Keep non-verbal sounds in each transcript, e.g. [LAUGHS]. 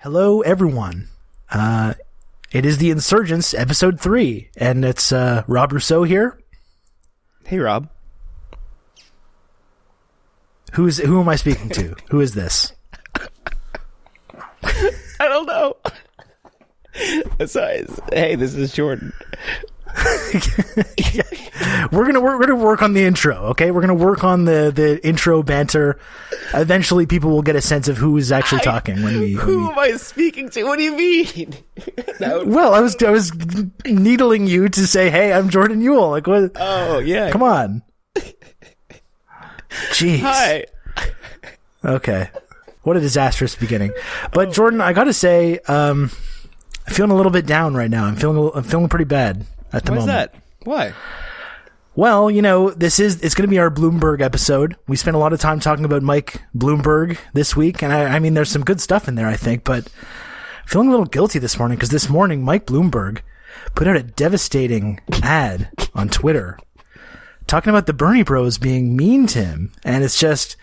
Hello, everyone. Uh, it is the Insurgents, episode three, and it's uh, Rob Rousseau here. Hey, Rob. Who's who am I speaking to? [LAUGHS] who is this? I don't know. [LAUGHS] Besides, hey, this is Jordan. [LAUGHS] We're gonna work, we're gonna work on the intro. Okay, we're gonna work on the the intro banter. Eventually, people will get a sense of who is actually talking when we. When Who we am I speaking to? What do you mean? [LAUGHS] Well, I was I was needling you to say, "Hey, I'm Jordan Uhl." Like, what? Oh, yeah. Come on. Jeez. Hi. Okay. What a disastrous beginning. But Jordan, I gotta say, um, I'm feeling a little bit down right now. I'm feeling, I'm feeling pretty bad at the Why's moment. that? Why? Well, you know, this is, it's gonna be our Bloomberg episode. We spent a lot of time talking about Mike Bloomberg this week, and I, I mean, there's some good stuff in there, I think, but feeling a little guilty this morning, because this morning, Mike Bloomberg put out a devastating ad on Twitter talking about the Bernie bros being mean to him. And it's just,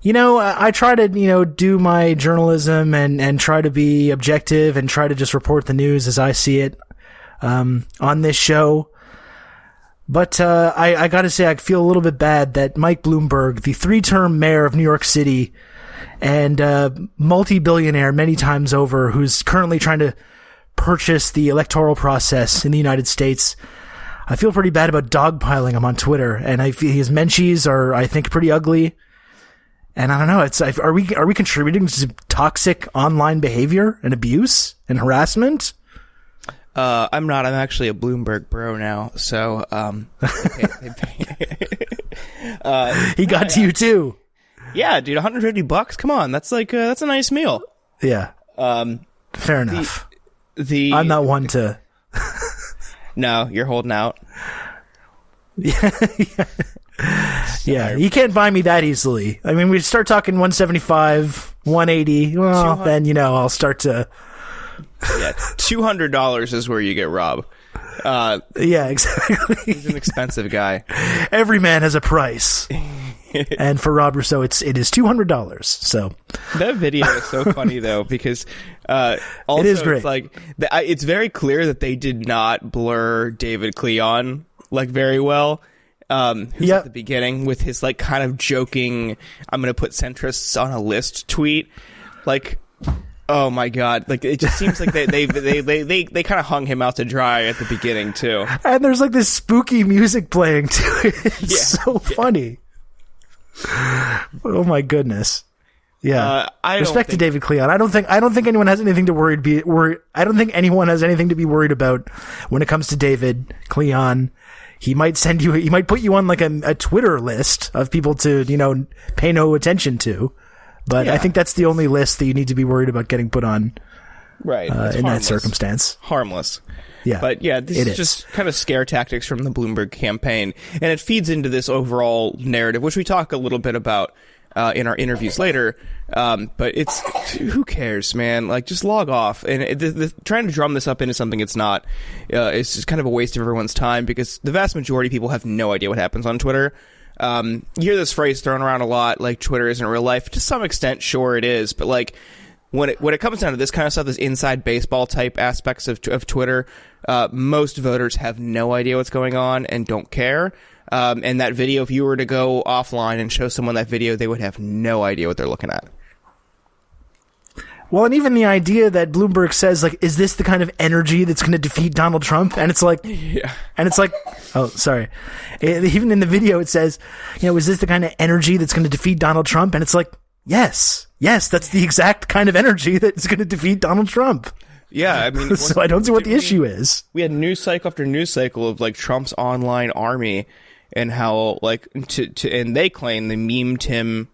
you know, I, I try to, you know, do my journalism and, and try to be objective and try to just report the news as I see it, um, on this show. But, uh, I, I gotta say, I feel a little bit bad that Mike Bloomberg, the three-term mayor of New York City and, uh, multi-billionaire many times over, who's currently trying to purchase the electoral process in the United States, I feel pretty bad about dogpiling him on Twitter, and I feel his menchies are, I think, pretty ugly. And I don't know. It's are we are we contributing to toxic online behavior and abuse and harassment? Uh, I'm not. I'm actually a Bloomberg bro now. So, um, [LAUGHS] [LAUGHS] uh, He got to you too. yeah, dude, 150 bucks. Come on, that's like uh, that's a nice meal. Yeah, Um, fair enough. the I'm not one to. [LAUGHS] no, you're holding out. Yeah, yeah, you can't buy me that easily. I mean, we start talking 175, 180. Well, then you know I'll start to. Yeah, two hundred dollars is where you get Rob. Uh, Yeah, exactly. he's an expensive guy. [LAUGHS] Every man has a price, [LAUGHS] and for Rob Rousseau, it's it is two hundred dollars. So That video is so funny though because uh, also is great. it's like the, I, it's very clear that they did not blur David Klion like very well. Um, who's Yep. at the beginning with his like kind of joking, "I'm going to put centrists on a list" tweet, like. Oh my god! Like it just seems like they they they they they, they kind of hung him out to dry at the beginning too. and there's like this spooky music playing too. [LAUGHS] It's Yeah, so funny. Oh my goodness. Yeah. Uh, I Respect to David Klion. I don't think I don't think anyone has anything to worry be worry I don't think anyone has anything to be worried about when it comes to David Klion. He might send you he might put you on like a, a Twitter list of people to, you know, pay no attention to. But I think that's the only list that you need to be worried about getting put on Right uh, in that circumstance. harmless. Yeah. But yeah, this It is is. just kind of scare tactics from the Bloomberg campaign, and it feeds into this overall narrative, which we talk a little bit about uh, in our interviews later. Um, but it's who cares, man? Like, just log off. And it, the, the, trying to drum this up into something it's not, uh, it's just kind of a waste of everyone's time because the vast majority of people have no idea what happens on Twitter. Um, you hear this phrase thrown around a lot, like Twitter isn't real life. To some extent, sure it is, but like when it when it comes down to this kind of stuff, this inside baseball type aspects of of Twitter, uh, most voters have no idea what's going on and don't care. Um, and that video, if you were to go offline and show someone that video, they would have no idea what they're looking at. Well, and even the idea that Bloomberg says, like, is this the kind of energy that's going to defeat Donald Trump? And it's like, Yeah. and it's like, oh, sorry. It- even in the video, it says, you know, is this the kind of energy that's going to defeat Donald Trump? And it's like, yes, yes, that's the exact kind of energy [LAUGHS] that's going to defeat Donald Trump. Yeah, I mean, [LAUGHS] So I don't see what the issue is. we had news cycle after news cycle of like Trump's online army and how like to, to and they claim they memed him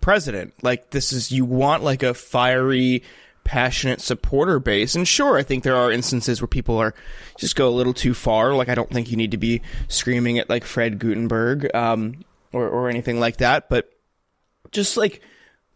president. Like this is you want like a fiery, passionate supporter base. And sure, I think there are instances where people are just go a little too far. Like I don't think you need to be screaming at like Fred Guttenberg um, or or anything like that. But just like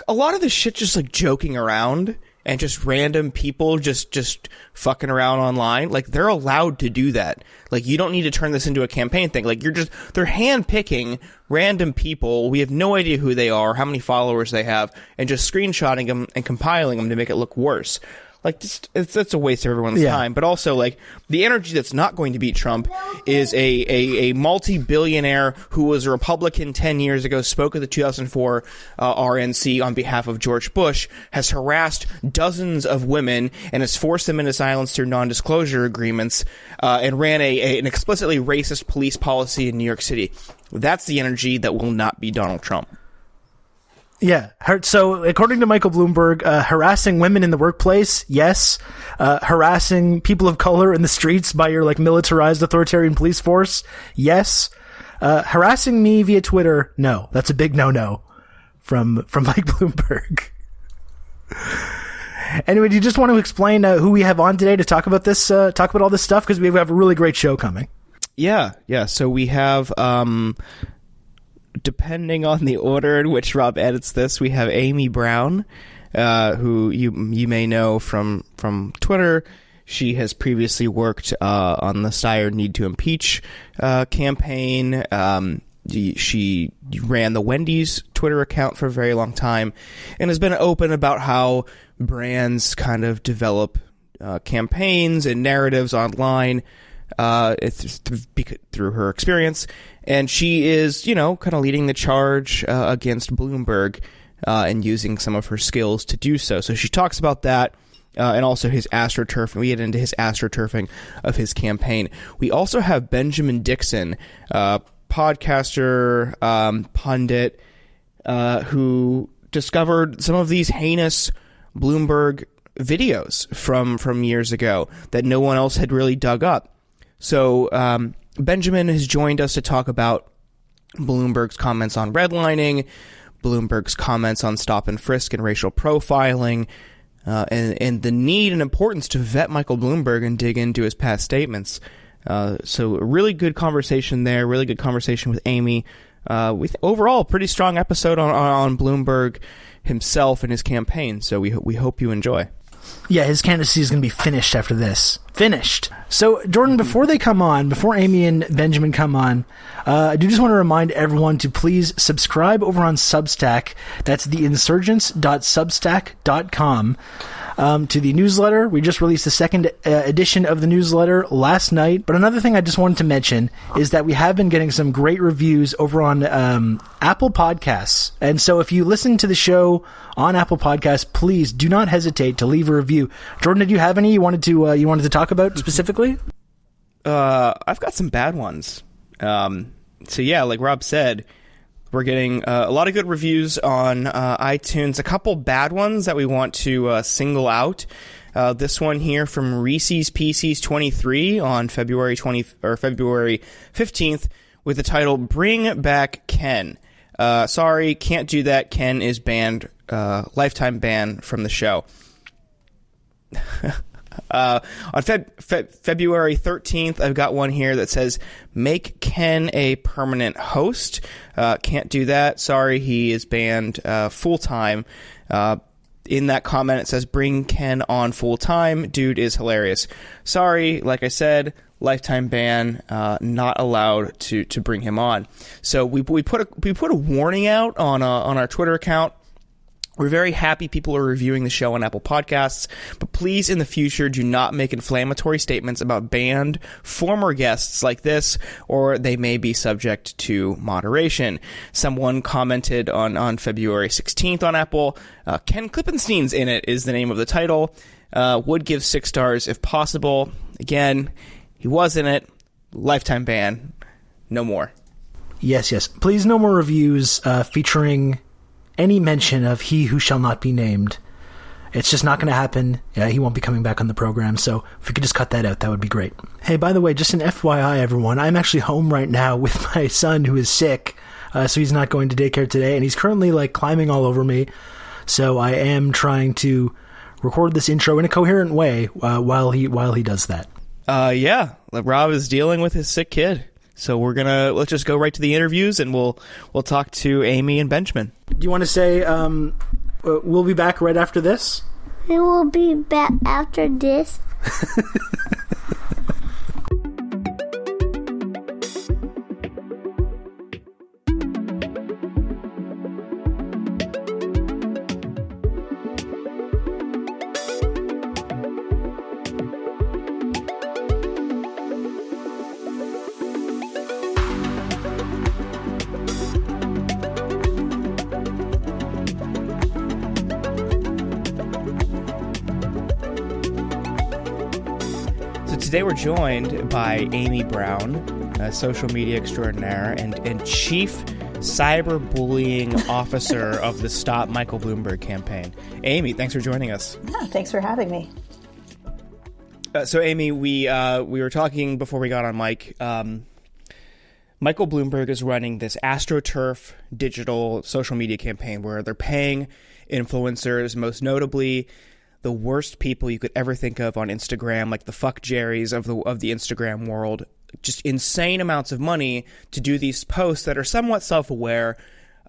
a lot of this shit, just like joking around and just random people just just fucking around online like they're allowed to do that. Like you don't need to turn this into a campaign thing. Like you're just they're handpicking random people. We have no idea who they are how many followers they have and just screenshotting them and compiling them to make it look worse like just, it's it's a waste of everyone's Yeah. time but also like the energy that's not going to beat Trump is a, a, a multi-billionaire who was a Republican 10 years ago, spoke at the 2004 uh, RNC on behalf of George Bush, has harassed dozens of women and has forced them into silence through non-disclosure agreements, uh, and ran a, a an explicitly racist police policy in New York City. That's the energy that will not be Donald Trump. Yeah. So, according to Michael Bloomberg, uh, harassing women in the workplace, yes. Uh, harassing people of color in the streets by your like militarized authoritarian police force, yes. Uh, harassing me via Twitter, no. That's a big no-no from from [LAUGHS] Mike Bloomberg. anyway, do you just want to explain uh, who we have on today to talk about this? Uh, talk about all this stuff because we have a really great show coming. Yeah, yeah. So we have, um, depending on the order in which Rob edits this, we have Amy Brown, uh, who you you may know from from Twitter. She has previously worked uh, on the Steyer Need to Impeach uh, campaign. Um, she ran the Wendy's Twitter account for a very long time, and has been open about how brands kind of develop uh, campaigns and narratives online uh, it's th- through her experience, and she is, you know, kind of leading the charge uh, against Bloomberg uh, and using some of her skills to do so. So she talks about that. Uh, and also his astroturfing. We get into his astroturfing of his campaign. We also have Benjamin Dixon, uh, podcaster, um, pundit, uh, who discovered some of these heinous Bloomberg videos from from years ago that no one else had really dug up. So um, Benjamin has joined us to talk about Bloomberg's comments on redlining, Bloomberg's comments on stop and frisk and racial profiling, uh, and, and the need and importance to vet Michael Bloomberg and dig into his past statements. Uh, so a really good conversation there, really good conversation with Amy. Uh, with overall pretty strong episode on, on, Bloomberg himself and his campaign. So we we hope you enjoy. Yeah, his candidacy is going to be finished after this. Finished. So, Jordan, before they come on, before Amy and Benjamin come on, uh, I do just want to remind everyone to please subscribe over on Substack. That's theinsurgents.substack.com. Um, to the newsletter. We just released the second uh, edition of the newsletter last night. But another thing I just wanted to mention is that we have been getting some great reviews over on um, Apple Podcasts. And so if you listen to the show on Apple Podcasts, please do not hesitate to leave a review. Jordan, did you have any you wanted to uh, you wanted to talk about specifically? Uh, I've got some bad ones. Um, so yeah, like Rob said, we're getting uh, a lot of good reviews on uh, iTunes. A couple bad ones that we want to uh, single out. Uh, this one here from Reese's PCs 23 on February 20 or February 15th with the title "Bring Back Ken." Uh, sorry, can't do that. Ken is banned, uh, lifetime ban from the show. [LAUGHS] Uh, on Feb- Fe- February 13th, I've got one here that says, Make Ken a permanent host. Uh, can't do that. Sorry, he is banned uh, full time. Uh, in that comment, it says, Bring Ken on full time. Dude is hilarious. Sorry, like I said, lifetime ban, uh, not allowed to, to bring him on. So we, we put a, we put a warning out on, uh, on our Twitter account. We're very happy people are reviewing the show on Apple Podcasts, but please in the future do not make inflammatory statements about banned former guests like this, or they may be subject to moderation. Someone commented on, on February 16th on Apple, uh, Ken Klippenstein's in it is the name of the title. Uh, would give six stars if possible. Again, he was in it. Lifetime ban. No more. Yes, yes. Please, no more reviews uh, featuring any mention of he who shall not be named. It's just not going to happen. Yeah, he won't be coming back on the program. So if we could just cut that out, that would be great. Hey, by the way, just an FYI, everyone, I'm actually home right now with [LAUGHS] my son who is sick. Uh, so he's not going to daycare today, and he's currently like climbing all over me. So I am trying to record this intro in a coherent way uh, while he while he does that. Uh, yeah, Rob is dealing with his sick kid. So we're gonna let's just go right to the interviews, and we'll we'll talk to Amy and Benjamin. Do you want to say um, uh, we'll be back right after this? We will be back after this. [LAUGHS] today we're joined by Amy Brown, a social media extraordinaire and, and chief cyberbullying [LAUGHS] officer of the Stop Michael Bloomberg campaign. Amy, thanks for joining us. Yeah, thanks for having me. Uh, so, Amy, we uh, we were talking before we got on mic. Um, Michael Bloomberg is running this AstroTurf digital social media campaign where they're paying influencers, most notably the worst people you could ever think of on Instagram, like the fuck Jerry's of the of the Instagram world, just insane amounts of money to do these posts that are somewhat self aware.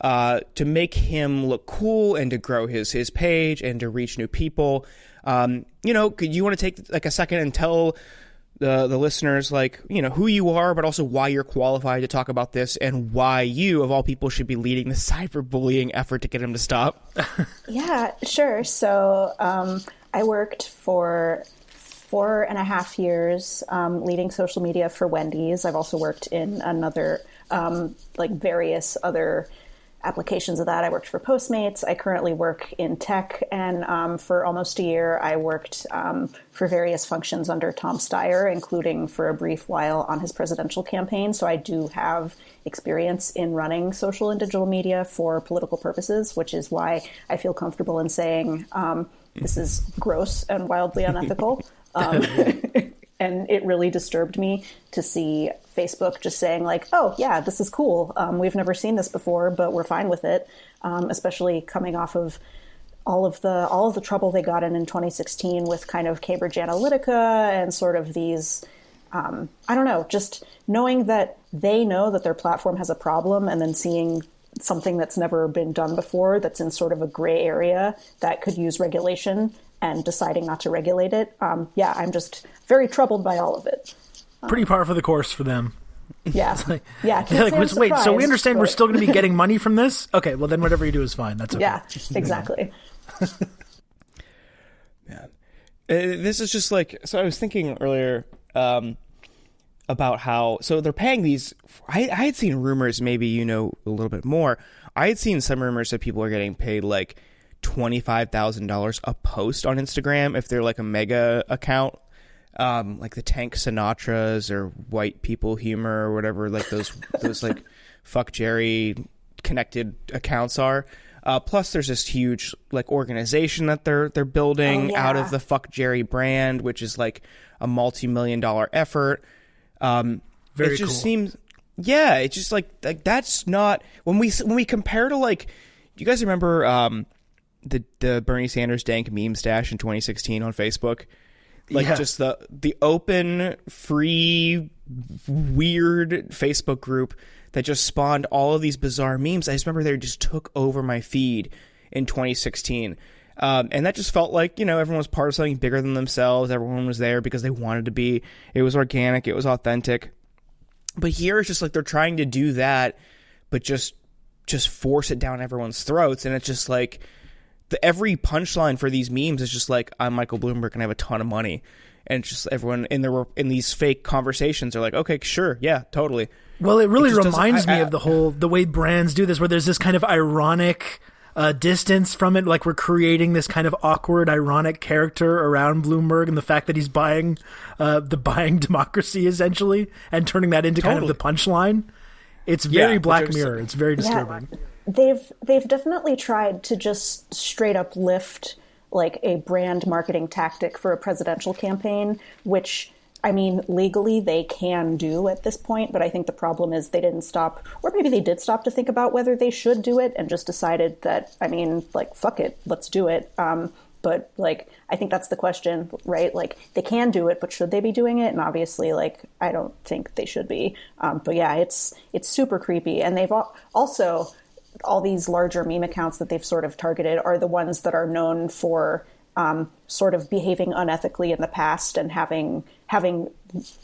Uh, to make him look cool and to grow his his page and to reach new people, um, you know, could you want to take like a second and tell the the listeners like you know who you are, but also why you're qualified to talk about this and why you of all people should be leading the [LAUGHS] cyberbullying effort to get him to stop. [LAUGHS] Yeah, sure. So um, I worked for four and a half years um, leading social media for Wendy's. I've also worked in another, um, like various other applications of that. I worked for Postmates. I currently work in tech, and um, for almost a year, I worked um, for various functions under Tom Steyer, including for a brief while on his presidential campaign. So I do have experience in running social and digital media for political purposes, which is why I feel comfortable in saying um, this is gross and wildly unethical. [LAUGHS] [LAUGHS] And it really disturbed me to see Facebook just saying like, "Oh yeah, this is cool. Um, we've never seen this before, but we're fine with it." Um, especially coming off of all of the all of the trouble they got in in 2016 with kind of Cambridge Analytica and sort of these. Um, I don't know, just knowing that they know that their platform has a problem, and then seeing something that's never been done before, that's in sort of a gray area that could use regulation, and deciding not to regulate it. Um, yeah, I'm just very troubled by all of it. Pretty par for the course for them. Yeah, [LAUGHS] yeah. [LAUGHS] I can't They're like, say I'm wait, so we surprised, understand we're still going to be getting money from this? [LAUGHS] Okay, well then whatever you do is fine. That's okay. Yeah, exactly. Uh, this is just like so. I was thinking earlier um, about how so they're paying these. I, I had seen rumors, maybe you know a little bit more. I had seen some rumors that people are getting paid like twenty five thousand dollars a post on Instagram if they're like a mega account, um, like the Tank Sinatras or White People Humor or whatever. Like those [LAUGHS] those like fuck Jerry connected accounts are. Uh, plus, there's this huge like organization that they're they're building Oh, out of the fuck Jerry brand, which is like a multi million dollar effort. Um, Very it just cool. seems, yeah, it's just like like that's not when we when we compare to like, do you guys remember um, the the Bernie Sanders dank meme stash in 2016 on Facebook? Like Yeah. just the the open, free, weird Facebook group that just spawned all of these bizarre memes. I just remember they just took over my feed in 2016. Um, and that just felt like, you know, everyone was part of something bigger than themselves. Everyone was there because they wanted to be. It was organic, it was authentic. But here it's just like they're trying to do that, but just just force it down everyone's throats. And it's just like the every punchline for these memes is just like I'm Michael Bloomberg and I have a ton of money. And just everyone in their in these fake conversations are like, okay, sure, yeah, totally. Well, it really It reminds I- me I- of the whole the way brands do this, where there's this kind of ironic uh, distance from it. Like we're creating this kind of awkward, ironic character around Bloomberg, and the fact that he's buying uh, the buying [LAUGHS] democracy essentially, and turning that into kind of the punchline. It's very which Black Mirror. It's very disturbing. They've they've definitely tried to just straight up lift like a brand marketing tactic for a presidential campaign, which I mean legally they can do at this point, but I think the problem is they didn't stop, or maybe they did stop to think about whether they should do it and just decided that I mean like fuck it, let's do it. Um, but like I think that's the question, right? Like they can do it, but should they be doing it? And obviously, like I don't think they should be. Um, but yeah, it's it's super creepy, and they've al- also all these larger meme accounts that they've sort of targeted are the ones that are known for um, sort of behaving unethically in the past and having having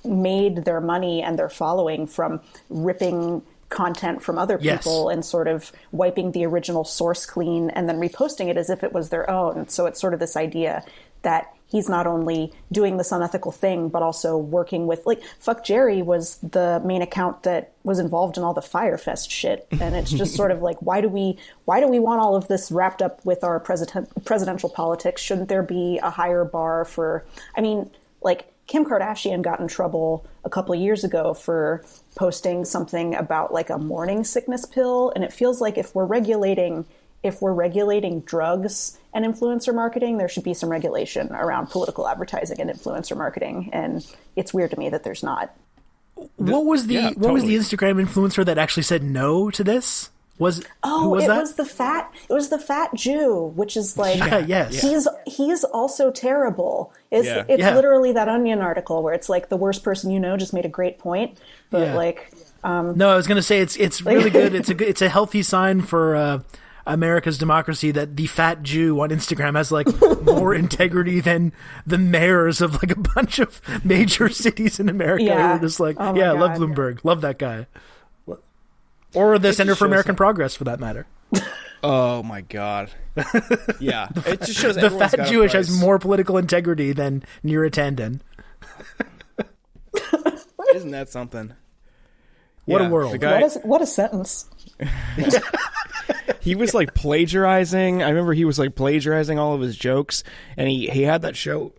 made their money and their following from ripping content from other Yes. people and sort of wiping the original source clean and then reposting it as if it was their own. So it's sort of this idea that he's not only doing this unethical thing, but also working with, like, Fuck Jerry was the main account that was involved in all the Fyre Fest shit. And it's just sort of like, why do we, why do we want all of this wrapped up with our president, presidential politics? Shouldn't there be a higher bar for, I mean, like, Kim Kardashian got in trouble a couple of years ago for posting something about like a morning sickness pill and it feels like if we're regulating if we're regulating drugs and influencer marketing there should be some regulation around political advertising and influencer marketing and it's weird to me that there's not what was the yeah, what was the. Instagram influencer that actually said no to this? Was Oh, who was it that? was the fat. It was the fat Jew, which is like [LAUGHS] Yeah, yes. he's he's also terrible. It's Yeah. it's Yeah. literally that Onion article where it's like the worst person you know just made a great point, but Yeah. like No, I was going to say it's it's really good. [LAUGHS] It's a good, it's a healthy sign for uh, America's democracy that the fat Jew on Instagram has like [LAUGHS] more integrity than the mayors of like a bunch of major cities in America. who Yeah. are just like, Oh my yeah, love Bloomberg, love that guy, or the Center for American that- Progress for that matter. [LAUGHS] Oh my god. [LAUGHS] Yeah, it just shows The fat got Jewish has more political integrity than Neera Tanden. [LAUGHS] Isn't that something? What a world. Guy, what is what a sentence. he was like plagiarizing. I remember he was like plagiarizing all of his jokes, and he he had that show.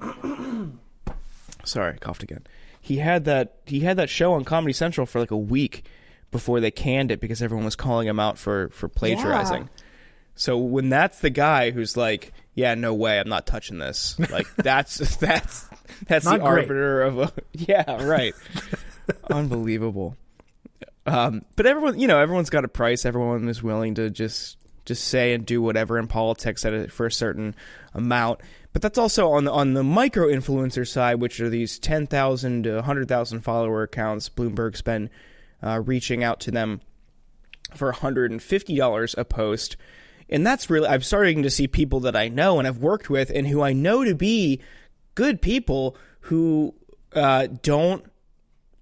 [CLEARS THROAT] Sorry, I coughed again. He had that he had that show on Comedy Central for like a week before they canned it because everyone was calling him out for for plagiarizing. So when that's the guy who's like, "Yeah, no way, I'm not touching this," like [LAUGHS] that's that's that's Not the great. arbiter of a [LAUGHS] yeah, right. Unbelievable. Um, but everyone, you know, everyone's got a price. Everyone is willing to just just say and do whatever in politics at a, for a certain amount. But that's also on the on the micro influencer side, which are these ten thousand to hundred thousand follower accounts. Bloomberg's been uh, reaching out to them for hundred and fifty dollars a post, and that's really I'm starting to see people that I know and have worked with and who I know to be good people who uh, don't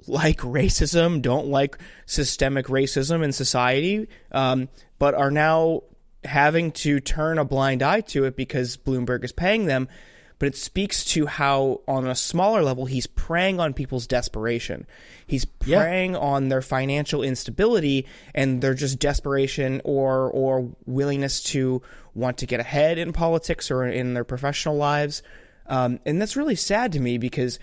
like racism, don't like systemic racism in society, um, but are now having to turn a blind eye to it because Bloomberg is paying them. But it speaks to how, on a smaller level, he's preying on people's desperation. He's Yeah. preying on their financial instability and their just desperation or or willingness to want to get ahead in politics or in their professional lives. Um, and that's really sad to me because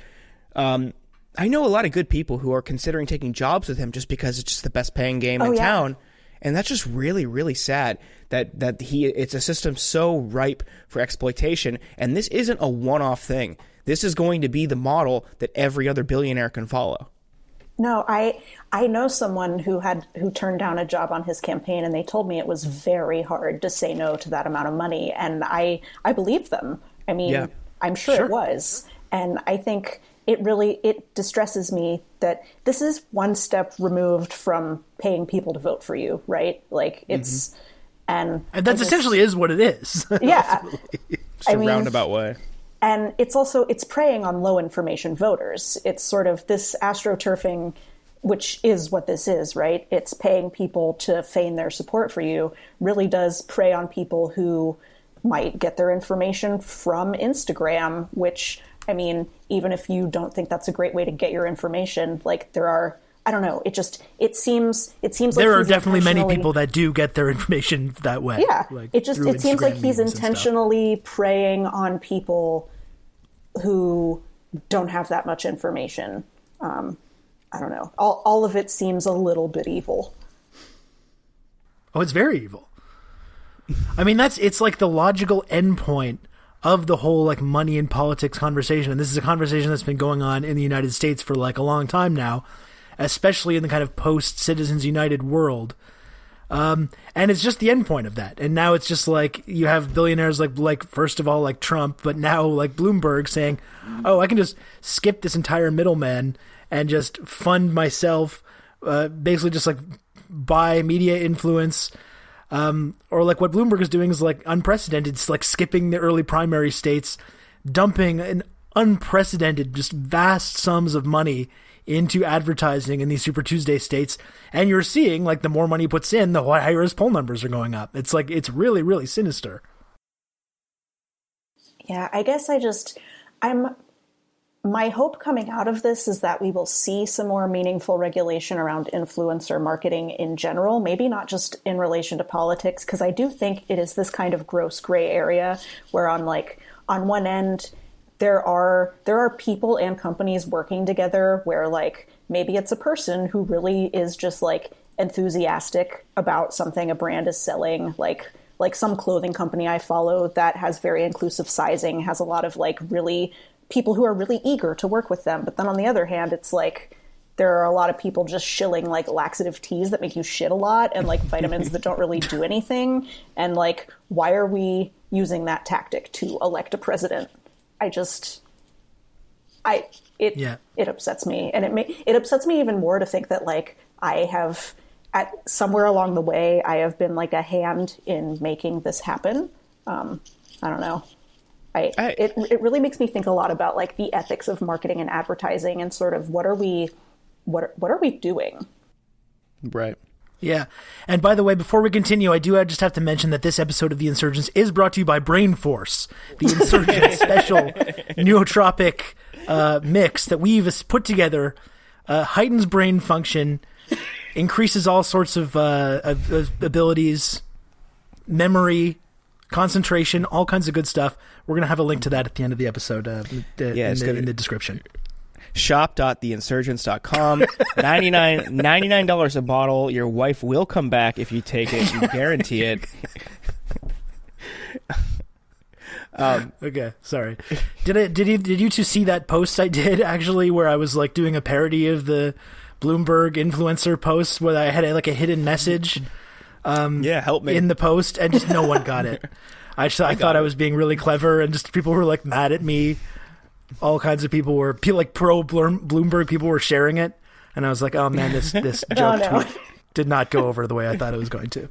um, I know a lot of good people who are considering taking jobs with him just because it's just the best paying game in yeah. town. And that's just really, really sad that, that he it's a system so ripe for exploitation. And this isn't a one off thing. This is going to be the model that every other billionaire can follow. No, I I know someone who had who turned down a job on his campaign, and they told me it was very hard to say no to that amount of money, and I I believe them. I mean, Yeah. I'm sure, Sure. it was, and I think it really it distresses me that this is one step removed from paying people to vote for you, right? Like mm-hmm. it's and And that's just- essentially is what it is. [LAUGHS] yeah. Just I a mean- roundabout way. and it's also it's preying on low information voters it's sort of this astroturfing which is what this is right it's paying people to feign their support for you really does prey on people who might get their information from instagram which i mean even if you don't think that's a great way to get your information like there are i don't know it just it seems it seems like there are definitely many people that do get their [LAUGHS] information that way. yeah like, it just it seems like he's memes and stuff. intentionally preying on people who don't have that much information um, i don't know all, all of it seems a little bit evil Oh, it's very evil. I mean, that's it's like the logical endpoint of the whole like money and politics conversation, and this is a conversation that's been going on in the United States for like a long time now, especially in the kind of post Citizens United world. Um, and it's just the end point of that. And now it's just like you have billionaires like like first of all like Trump, but now like Bloomberg saying, "Oh, I can just skip this entire middleman and just fund myself, uh, basically just like buy media influence." Um, or like what Bloomberg is doing is like unprecedented. It's like skipping the early primary states, dumping an unprecedented, just vast sums of money into advertising in these Super Tuesday states. And you're seeing like the more money he puts in, the higher his poll numbers are going up. It's like, it's really, really sinister. Yeah, I guess I just, I'm, my hope coming out of this is that we will see some more meaningful regulation around influencer marketing in general, maybe not just in relation to politics, because I do think it is this kind of gross gray area where on like, on one end, there are there are people and companies working together where like maybe it's a person who really is just like enthusiastic about something a brand is selling. Like like some clothing company I follow that has very inclusive sizing has a lot of like really people who are really eager to work with them but then on the other hand it's like there are a lot of people just shilling like laxative teas that make you shit a lot and like vitamins that don't really do anything and like why are we using that tactic to elect a president I just, I it yeah. it upsets me, and it may, it upsets me even more to think that like I have at somewhere along the way I have been like a hand in making this happen. Um, I don't know. I, I it it really makes me think a lot about like the ethics of marketing and advertising and sort of what are we what what are we doing? Right. Yeah. And by the way, before we continue, I do I just have to mention that this episode of The Insurgents is brought to you by Brain Force, the Insurgent [LAUGHS] special nootropic uh, mix that we've put together, uh, heightens brain function, increases all sorts of, uh, of, of abilities, memory, concentration, all kinds of good stuff. We're going to have a link to that at the end of the episode uh, yeah, in, the, in the description shop.theinsurgents.com. [LAUGHS] 99 $99 a bottle. Your wife will come back if you take it. You guarantee it. [LAUGHS] Um, okay, sorry. Did I did you did you two see that post I did actually where I was like doing a parody of the Bloomberg influencer post where I had a, like a hidden message? Um, yeah, help me in the post, and just no one got it. [LAUGHS] I just I, I thought it. I was being really clever, and just people were like mad at me all kinds of people were like pro Bloomberg people were sharing it, and I was like, oh man, this this [LAUGHS] joke oh, no. tweet did not go over the way I thought it was going to.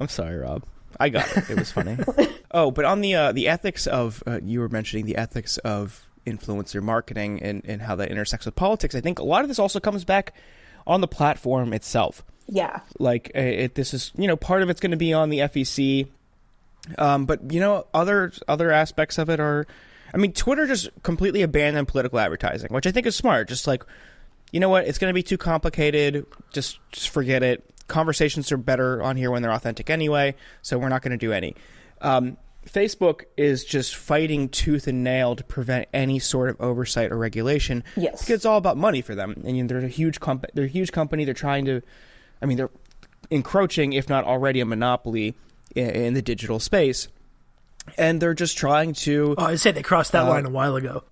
I'm sorry, Rob. I got it. It was funny. [LAUGHS] oh, but on the uh, the ethics of uh, you were mentioning the ethics of influencer marketing and, and how that intersects with politics. I think a lot of this also comes back on the platform itself. Yeah. Like uh, it, this is you know part of it's going to be on the FEC, um, but you know other other aspects of it are I mean, Twitter just completely abandoned political advertising, which I think is smart. Just like, you know what? It's going to be too complicated. Just, just forget it. Conversations are better on here when they're authentic anyway, so we're not going to do any. Um, Facebook is just fighting tooth and nail to prevent any sort of oversight or regulation. Yes, because it's all about money for them. And you know, they're a huge comp- they're a huge company. They're trying to, I mean, they're encroaching, if not already a monopoly in, in the digital space and they're just trying to. Oh, I said they crossed that uh, line a while ago.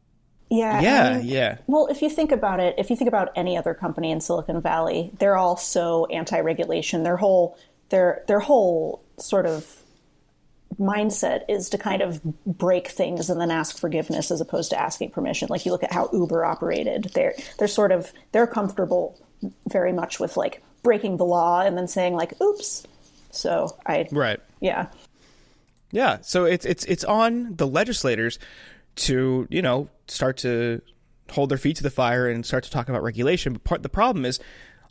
Yeah, yeah, I mean, yeah. Well, if you think about it, if you think about any other company in Silicon Valley, they're all so anti-regulation. Their whole their their whole sort of mindset is to kind of break things and then ask forgiveness as opposed to asking permission. Like you look at how Uber operated. They're they're sort of they're comfortable very much with like breaking the law and then saying like oops. So I Right. Yeah. Yeah, so it's it's it's on the legislators to you know start to hold their feet to the fire and start to talk about regulation. But part the problem is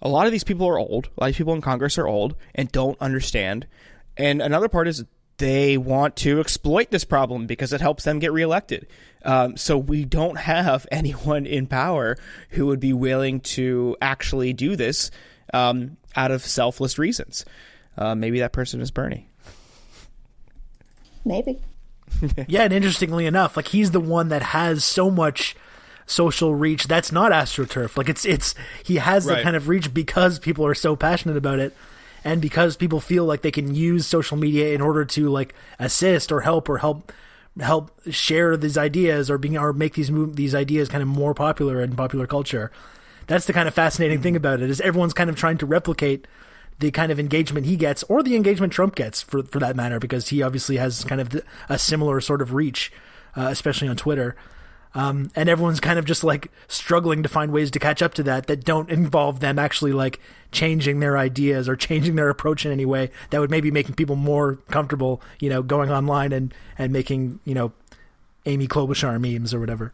a lot of these people are old. A lot of people in Congress are old and don't understand. And another part is they want to exploit this problem because it helps them get reelected. Um, so we don't have [LAUGHS] anyone in power who would be willing to actually do this um, out of selfless reasons. Uh, maybe that person is Bernie. Maybe. [LAUGHS] yeah, and interestingly enough, like he's the one that has so much social reach that's not astroturf. Like it's it's he has right. the kind of reach because people are so passionate about it and because people feel like they can use social media in order to like assist or help or help help share these ideas or being or make these move, these ideas kind of more popular in popular culture. That's the kind of fascinating thing about it is everyone's kind of trying to replicate the kind of engagement he gets, or the engagement Trump gets, for for that matter, because he obviously has kind of a similar sort of reach, uh, especially on Twitter. Um, and everyone's kind of just like struggling to find ways to catch up to that that don't involve them actually like changing their ideas or changing their approach in any way that would maybe making people more comfortable, you know, going online and, and making, you know, Amy Klobuchar memes or whatever.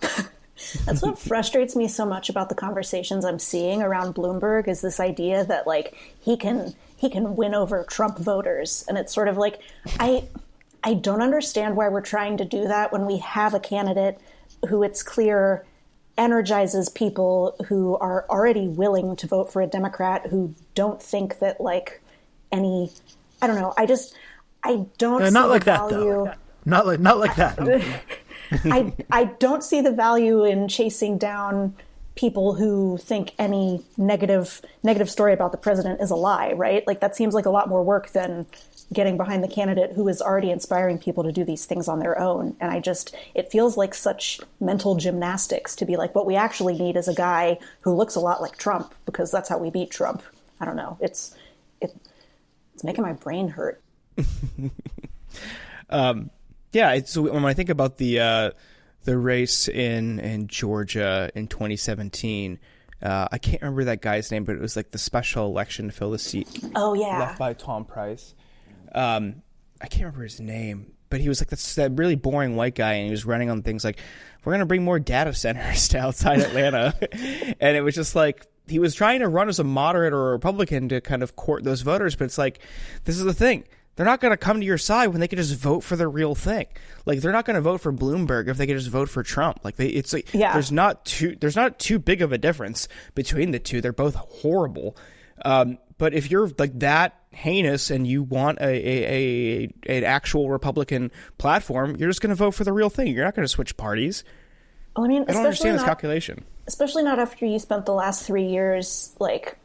[COUGHS] That's what [LAUGHS] frustrates me so much about the conversations I'm seeing around Bloomberg is this idea that like he can he can win over Trump voters and it's sort of like I I don't understand why we're trying to do that when we have a candidate who it's clear energizes people who are already willing to vote for a Democrat who don't think that like any I don't know. I just I don't see not like that value. though. Not like not like that. [LAUGHS] [LAUGHS] [LAUGHS] I I don't see the value in chasing down people who think any negative negative story about the president is a lie, right? Like that seems like a lot more work than getting behind the candidate who is already inspiring people to do these things on their own. And I just it feels like such mental gymnastics to be like what we actually need is a guy who looks a lot like Trump because that's how we beat Trump. I don't know. It's it, it's making my brain hurt. [LAUGHS] Um, yeah, so when I think about the uh, the race in in Georgia in 2017, uh, I can't remember that guy's name, but it was like the special election to fill the seat Oh yeah. left by Tom Price. Um, I can't remember his name, but he was like this, that really boring white guy, and he was running on things like, "We're going to bring more data centers [LAUGHS] to outside Atlanta," [LAUGHS] and it was just like he was trying to run as a moderate or a Republican to kind of court those voters, but it's like this is the thing. They're not going to come to your side when they can just vote for the real thing. Like they're not going to vote for Bloomberg if they can just vote for Trump. Like they, it's like Yeah. there's not too there's not too big of a difference between the two. They're both horrible. Um, but if you're like that heinous and you want a, a, a an actual Republican platform, you're just going to vote for the real thing. You're not going to switch parties. Well, I mean, I don't understand this calculation. especially not after you spent the last three years like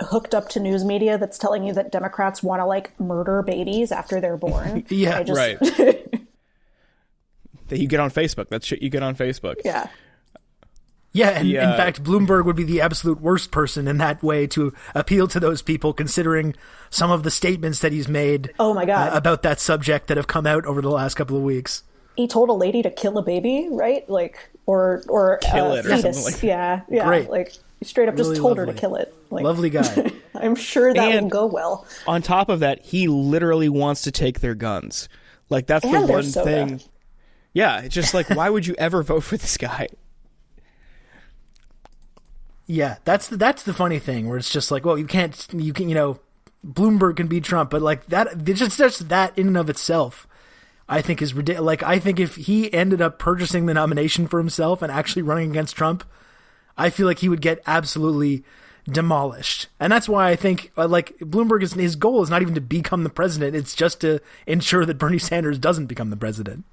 hooked up to news media that's telling you that Democrats want to like murder babies after they're born. [LAUGHS] Yeah, I just, Right. [LAUGHS] that you get on Facebook. That's shit you get on Facebook. Yeah. Yeah, and in fact, Bloomberg would be the absolute worst person in that way to appeal to those people, considering some of the statements that he's made. Oh my God. uh, about that subject that have come out over the last couple of weeks. He told a lady to kill a baby, right? Like, or or Kill a it or something fetus. like that. yeah, yeah. Great. Like, straight up just Really told her to kill it. Like, Lovely guy. [LAUGHS] I'm sure that And- will go well. On top of that, he literally wants to take their guns. Like that's And the their one soda. thing. Yeah, it's just like why would you ever vote for this guy? yeah, that's the, that's the funny thing where it's just like, well, you can't, you can, you know, Bloomberg can beat Trump, but like that, it's just just that in and of itself, I think is ridiculous. Like, I think if he ended up purchasing the nomination for himself and actually running against Trump, I feel like he would get absolutely demolished. And that's why I think, uh, like, Bloomberg is his goal is not even to become the president; it's just to ensure that Bernie Sanders doesn't become the president.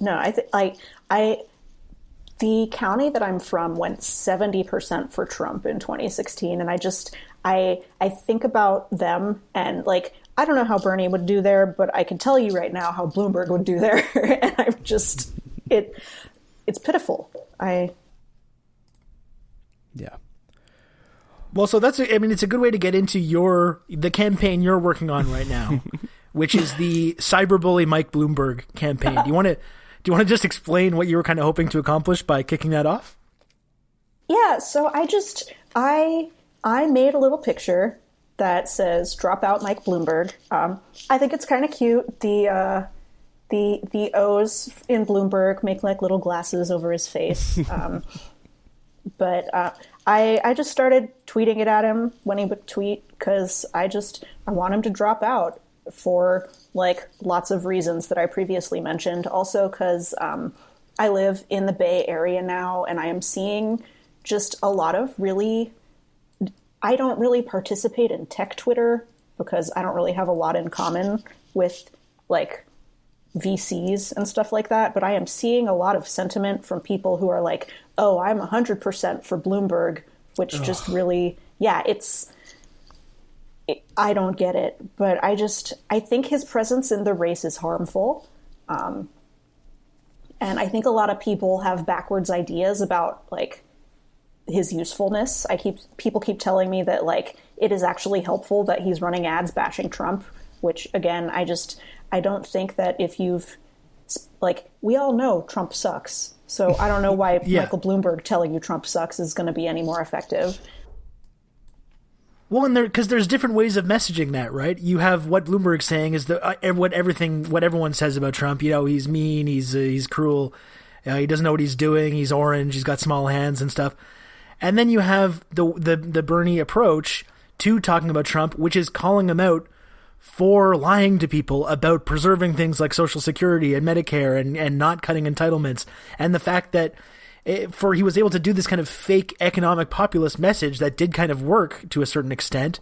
No, I think like I the county that I'm from went 70% for Trump in 2016 and I just I I think about them and like I don't know how Bernie would do there, but I can tell you right now how Bloomberg would do there [LAUGHS] and I'm just it it's pitiful. I Yeah. Well, so that's a, I mean, it's a good way to get into your the campaign you're working on right now, [LAUGHS] which is the cyberbully Mike Bloomberg campaign. Do you want to do you want to just explain what you were kind of hoping to accomplish by kicking that off? Yeah, so I just I I made a little picture that says "Drop out, Mike Bloomberg." Um, I think it's kind of cute. The uh, the the O's in Bloomberg make like little glasses over his face. [LAUGHS] Um, but uh, I I just started tweeting it at him when he would tweet because I just I want him to drop out for like lots of reasons that I previously mentioned. Also because um, I live in the Bay Area now, and I am seeing just a lot of really. I don't really participate in tech Twitter because I don't really have a lot in common with like VCs and stuff like that, but I am seeing a lot of sentiment from people who are like, "Oh, I'm 100% for Bloomberg," which just really yeah, it's it, I don't get it, but I just I think his presence in the race is harmful. Um and I think a lot of people have backwards ideas about like his usefulness. I keep people keep telling me that like it is actually helpful that he's running ads bashing Trump, which again, I just I don't think that if you've like we all know Trump sucks. So I don't know why [LAUGHS] Yeah. Michael Bloomberg telling you Trump sucks is going to be any more effective. Well, and there because there's different ways of messaging that, right? You have what Bloomberg's saying is the uh, what everything what everyone says about Trump. You know, he's mean, he's uh, he's cruel, uh, he doesn't know what he's doing, he's orange, he's got small hands and stuff. And then you have the the the Bernie approach to talking about Trump, which is calling him out for lying to people about preserving things like Social Security and Medicare and, and not cutting entitlements, and the fact that it, for he was able to do this kind of fake economic populist message that did kind of work to a certain extent.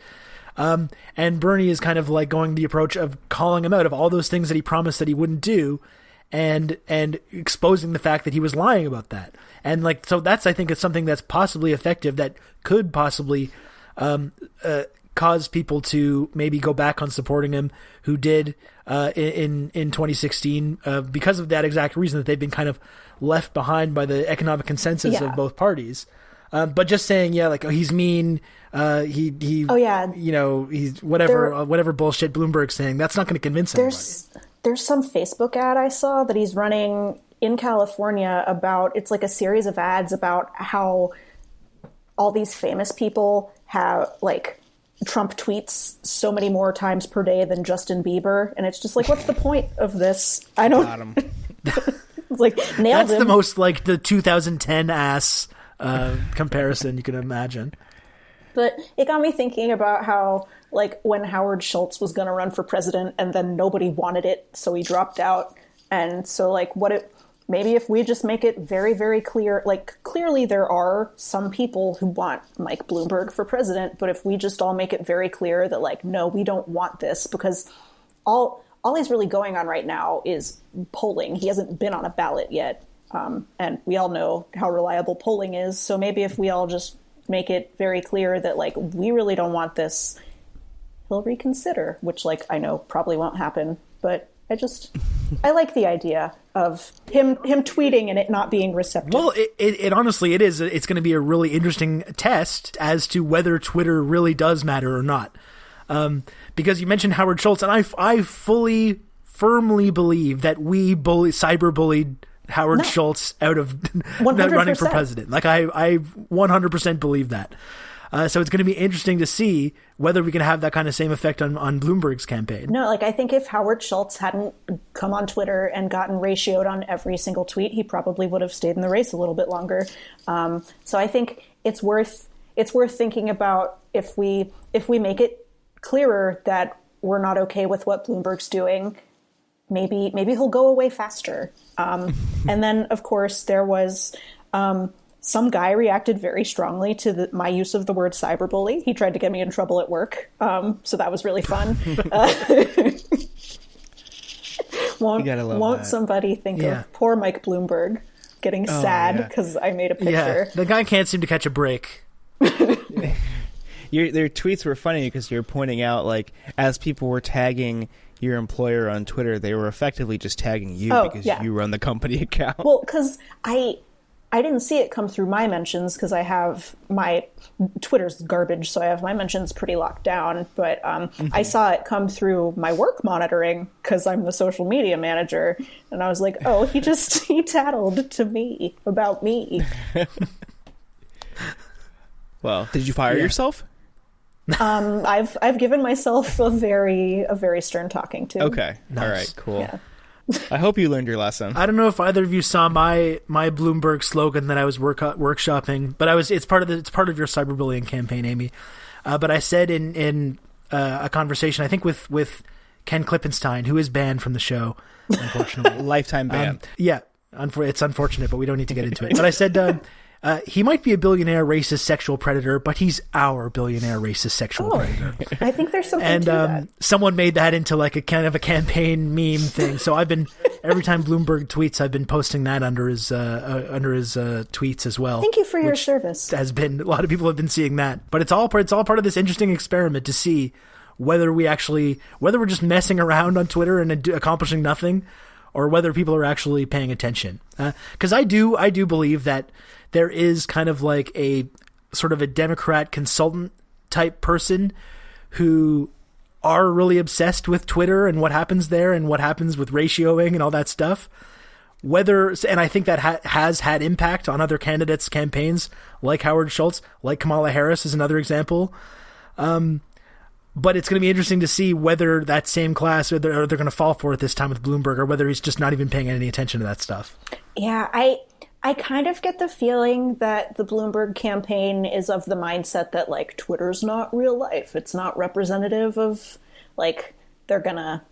Um, and Bernie is kind of like going the approach of calling him out of all those things that he promised that he wouldn't do, and and exposing the fact that he was lying about that. And like so, that's I think is something that's possibly effective that could possibly um, uh, cause people to maybe go back on supporting him who did uh, in in 2016 uh, because of that exact reason that they've been kind of left behind by the economic consensus Yeah. of both parties. Um, but just saying, yeah, like oh, he's mean. Uh, he he. Oh, yeah. You know, he's whatever There- uh, whatever bullshit Bloomberg's saying. That's not going to convince anybody. There's there's some Facebook ad I saw that he's running in California about it's like a series of ads about how all these famous people have like Trump tweets so many more times per day than Justin Bieber, and it's just like, what's the point of this? I don't. Got 'em. [LAUGHS] It's like nailed That's him. the most like the 2010 ass uh, comparison you can imagine. But it got me thinking about how, like, when Howard Schultz was going to run for president and then nobody wanted it, so he dropped out. And so, like, what it maybe if we just make it very, very clear, like, clearly there are some people who want Mike Bloomberg for president, but if we just all make it very clear that, like, no, we don't want this because all all he's really going on right now is polling. He hasn't been on a ballot yet, um, and we all know how reliable polling is. So maybe if we all just make it very clear that like we really don't want this, he'll reconsider. Which like I know probably won't happen, but I just I like the idea of him him tweeting and it not being receptive. Well, it, it, it honestly it is. It's going to be a really interesting test as to whether Twitter really does matter or not. Um, because you mentioned Howard Schultz, and I, I fully, firmly believe that we bully, cyber bullied Howard No. Schultz out of [LAUGHS] running for president. Like I, I 100% believe that. Uh, so it's going to be interesting to see whether we can have that kind of same effect on, on Bloomberg's campaign. No, like I think if Howard Schultz hadn't come on Twitter and gotten ratioed on every single tweet, he probably would have stayed in the race a little bit longer. Um, so I think it's worth it's worth thinking about if we if we make it clearer that we're not okay with what Bloomberg's doing. Maybe maybe he'll go away faster. Um, and then of course there was. Um, some guy reacted very strongly to the, my use of the word cyberbully. He tried to get me in trouble at work, um, so that was really fun. [LAUGHS] Uh, [LAUGHS] won't You gotta love won't that. somebody think Yeah. of poor Mike Bloomberg getting sad yeah. because I made a picture? Yeah, the guy can't seem to catch a break. Your their tweets were funny because you're pointing out like as people were tagging your employer on Twitter, they were effectively just tagging you Oh, because yeah. you run the company [LAUGHS] account. Well, because I I didn't see it come through my mentions because I have my Twitter's garbage, so I have my mentions pretty locked down. But um, Mm-hmm. I saw it come through my work monitoring because I'm the social media manager, and I was like, oh, he just [LAUGHS] he tattled to me about me. [LAUGHS] well, did you fire Yeah. yourself? Um, I've I've given myself a very a very stern talking to. Okay, all Nice. right, cool. Yeah. I hope you learned your lesson. I don't know if either of you saw my my Bloomberg slogan that I was work workshopping, but I was it's part of the it's part of your cyberbullying campaign, Amy. Uh, but I said in in uh, a conversation, I think with with Ken Klippenstein, who is banned from the show, unfortunately. [LAUGHS] Lifetime ban. Um, yeah, it's unfortunate, but we don't need to get into it. But I said um, uh, he might be a billionaire racist sexual predator, but he's our billionaire racist sexual Oh, predator. I think there's something And um, someone made that into like a kind of a campaign meme thing. So I've been every time Bloomberg tweets, I've been posting that under his uh, uh, under his uh, tweets as well. Thank you for your service. Has been a lot of people have been seeing that, but it's all part it's all part of this interesting experiment to see whether we actually whether we're just messing around on Twitter and ad- accomplishing nothing, or whether people are actually paying attention. Because I do I do believe that there is kind of like a sort of a Democrat consultant type person who are really obsessed with Twitter and what happens there and what happens with ratioing and all that stuff. Whether and I think that ha- has had impact on other candidates' campaigns, like Howard Schultz, like Kamala Harris is another example. Um, but it's going to be interesting to see whether that same class or they're, they're going to fall for it this time with Bloomberg, or whether he's just not even paying any attention to that stuff. Yeah, I I kind of get the feeling that the Bloomberg campaign is of the mindset that like Twitter's not real life. It's not representative of like they're gonna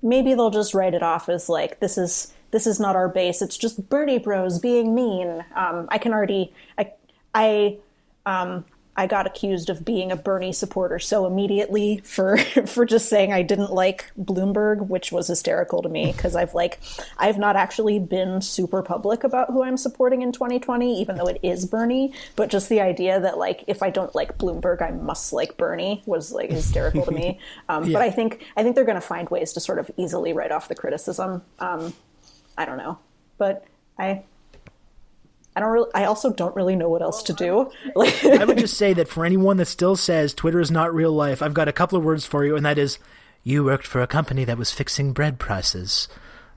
maybe they'll just write it off as like this is this is not our base. It's just Bernie Bros being mean. Um, I can already I I um, I got accused of being a Bernie supporter so immediately for [LAUGHS] for just saying I didn't like Bloomberg, which was hysterical to me because I've like I've not actually been super public about who I'm supporting in 2020, even though it is Bernie. But just the idea that like if I don't like Bloomberg, I must like Bernie was like hysterical to me. [LAUGHS] Um, yeah. But I think I think they're going to find ways to sort of easily write off the criticism. Um, I don't know, but I I don't really, I also don't really know what else to do. I would just say that for anyone that still says Twitter is not real life, I've got a couple of words for you, and that is you worked for a company that was fixing bread prices.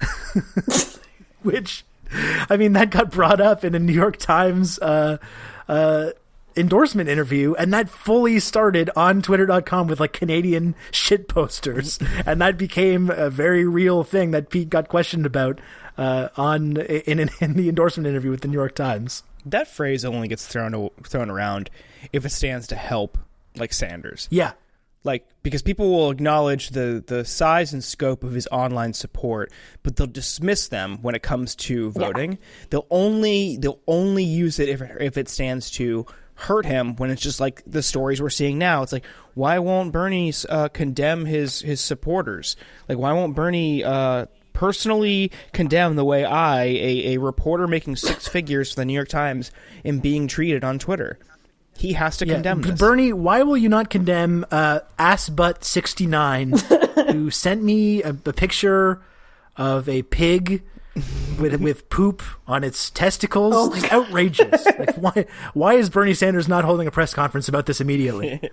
[LAUGHS] Which, I mean, that got brought up in a New York Times uh, uh, endorsement interview, and that fully started on Twitter.com with like Canadian shit posters, and that became a very real thing that Pete got questioned about uh, on in, in the endorsement interview with the New York Times. That phrase only gets thrown thrown around if it stands to help, like Sanders. Yeah, like because people will acknowledge the the size and scope of his online support, but they'll dismiss them when it comes to voting. Yeah. They'll only they'll only use it if it, if it stands to hurt him when it's just like the stories we're seeing now. It's like why won't Bernie uh, condemn his his supporters? Like why won't Bernie uh, personally condemn the way I, a, a reporter making six [COUGHS] figures for the New York Times, am being treated on Twitter. He has to yeah, condemn this. Bernie, why will you not condemn uh, assbutt69 [LAUGHS] who sent me a, a picture of a pig with with poop on its testicles. Oh it's outrageous. like why why is Bernie Sanders not holding a press conference about this immediately? [LAUGHS]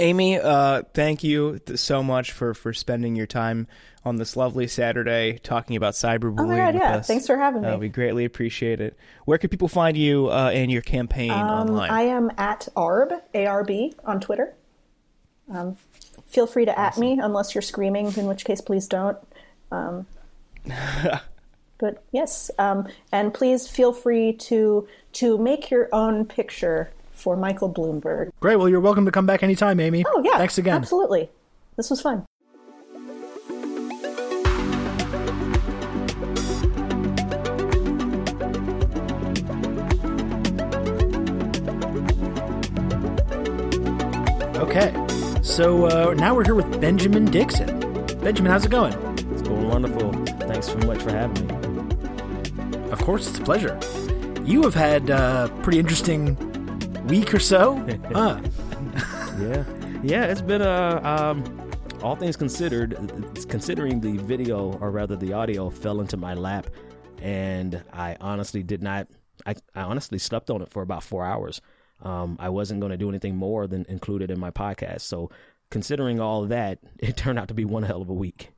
Amy, uh, thank you so much for for spending your time on this lovely Saturday talking about cyberbullying. Oh my god, yeah! Us. Thanks for having uh, me. we greatly appreciate it. Where can people find you uh, and your campaign um, online? I am at arb arb on Twitter. Um, feel free to awesome. at me unless you're screaming, in which case please don't. Um, [LAUGHS] but yes, um, and please feel free to to make your own picture for Michael Bloomberg. Great. Well, you're welcome to come back anytime, Amy. Oh yeah, thanks again. Absolutely, this was fun. Okay, so uh, now we're here with Benjamin Dixon. Benjamin, how's it going? It's going wonderful. Thanks so much for having me. Of course, it's a pleasure. You have had a uh, pretty interesting week or so. [LAUGHS] huh? yeah, yeah. It's been a. Um, all things considered, considering the video or rather the audio fell into my lap, and I honestly did not. I, I honestly slept on it for about four hours. Um, I wasn't going to do anything more than include it in my podcast. So, considering all that, [LAUGHS] it turned out to be one hell of a week.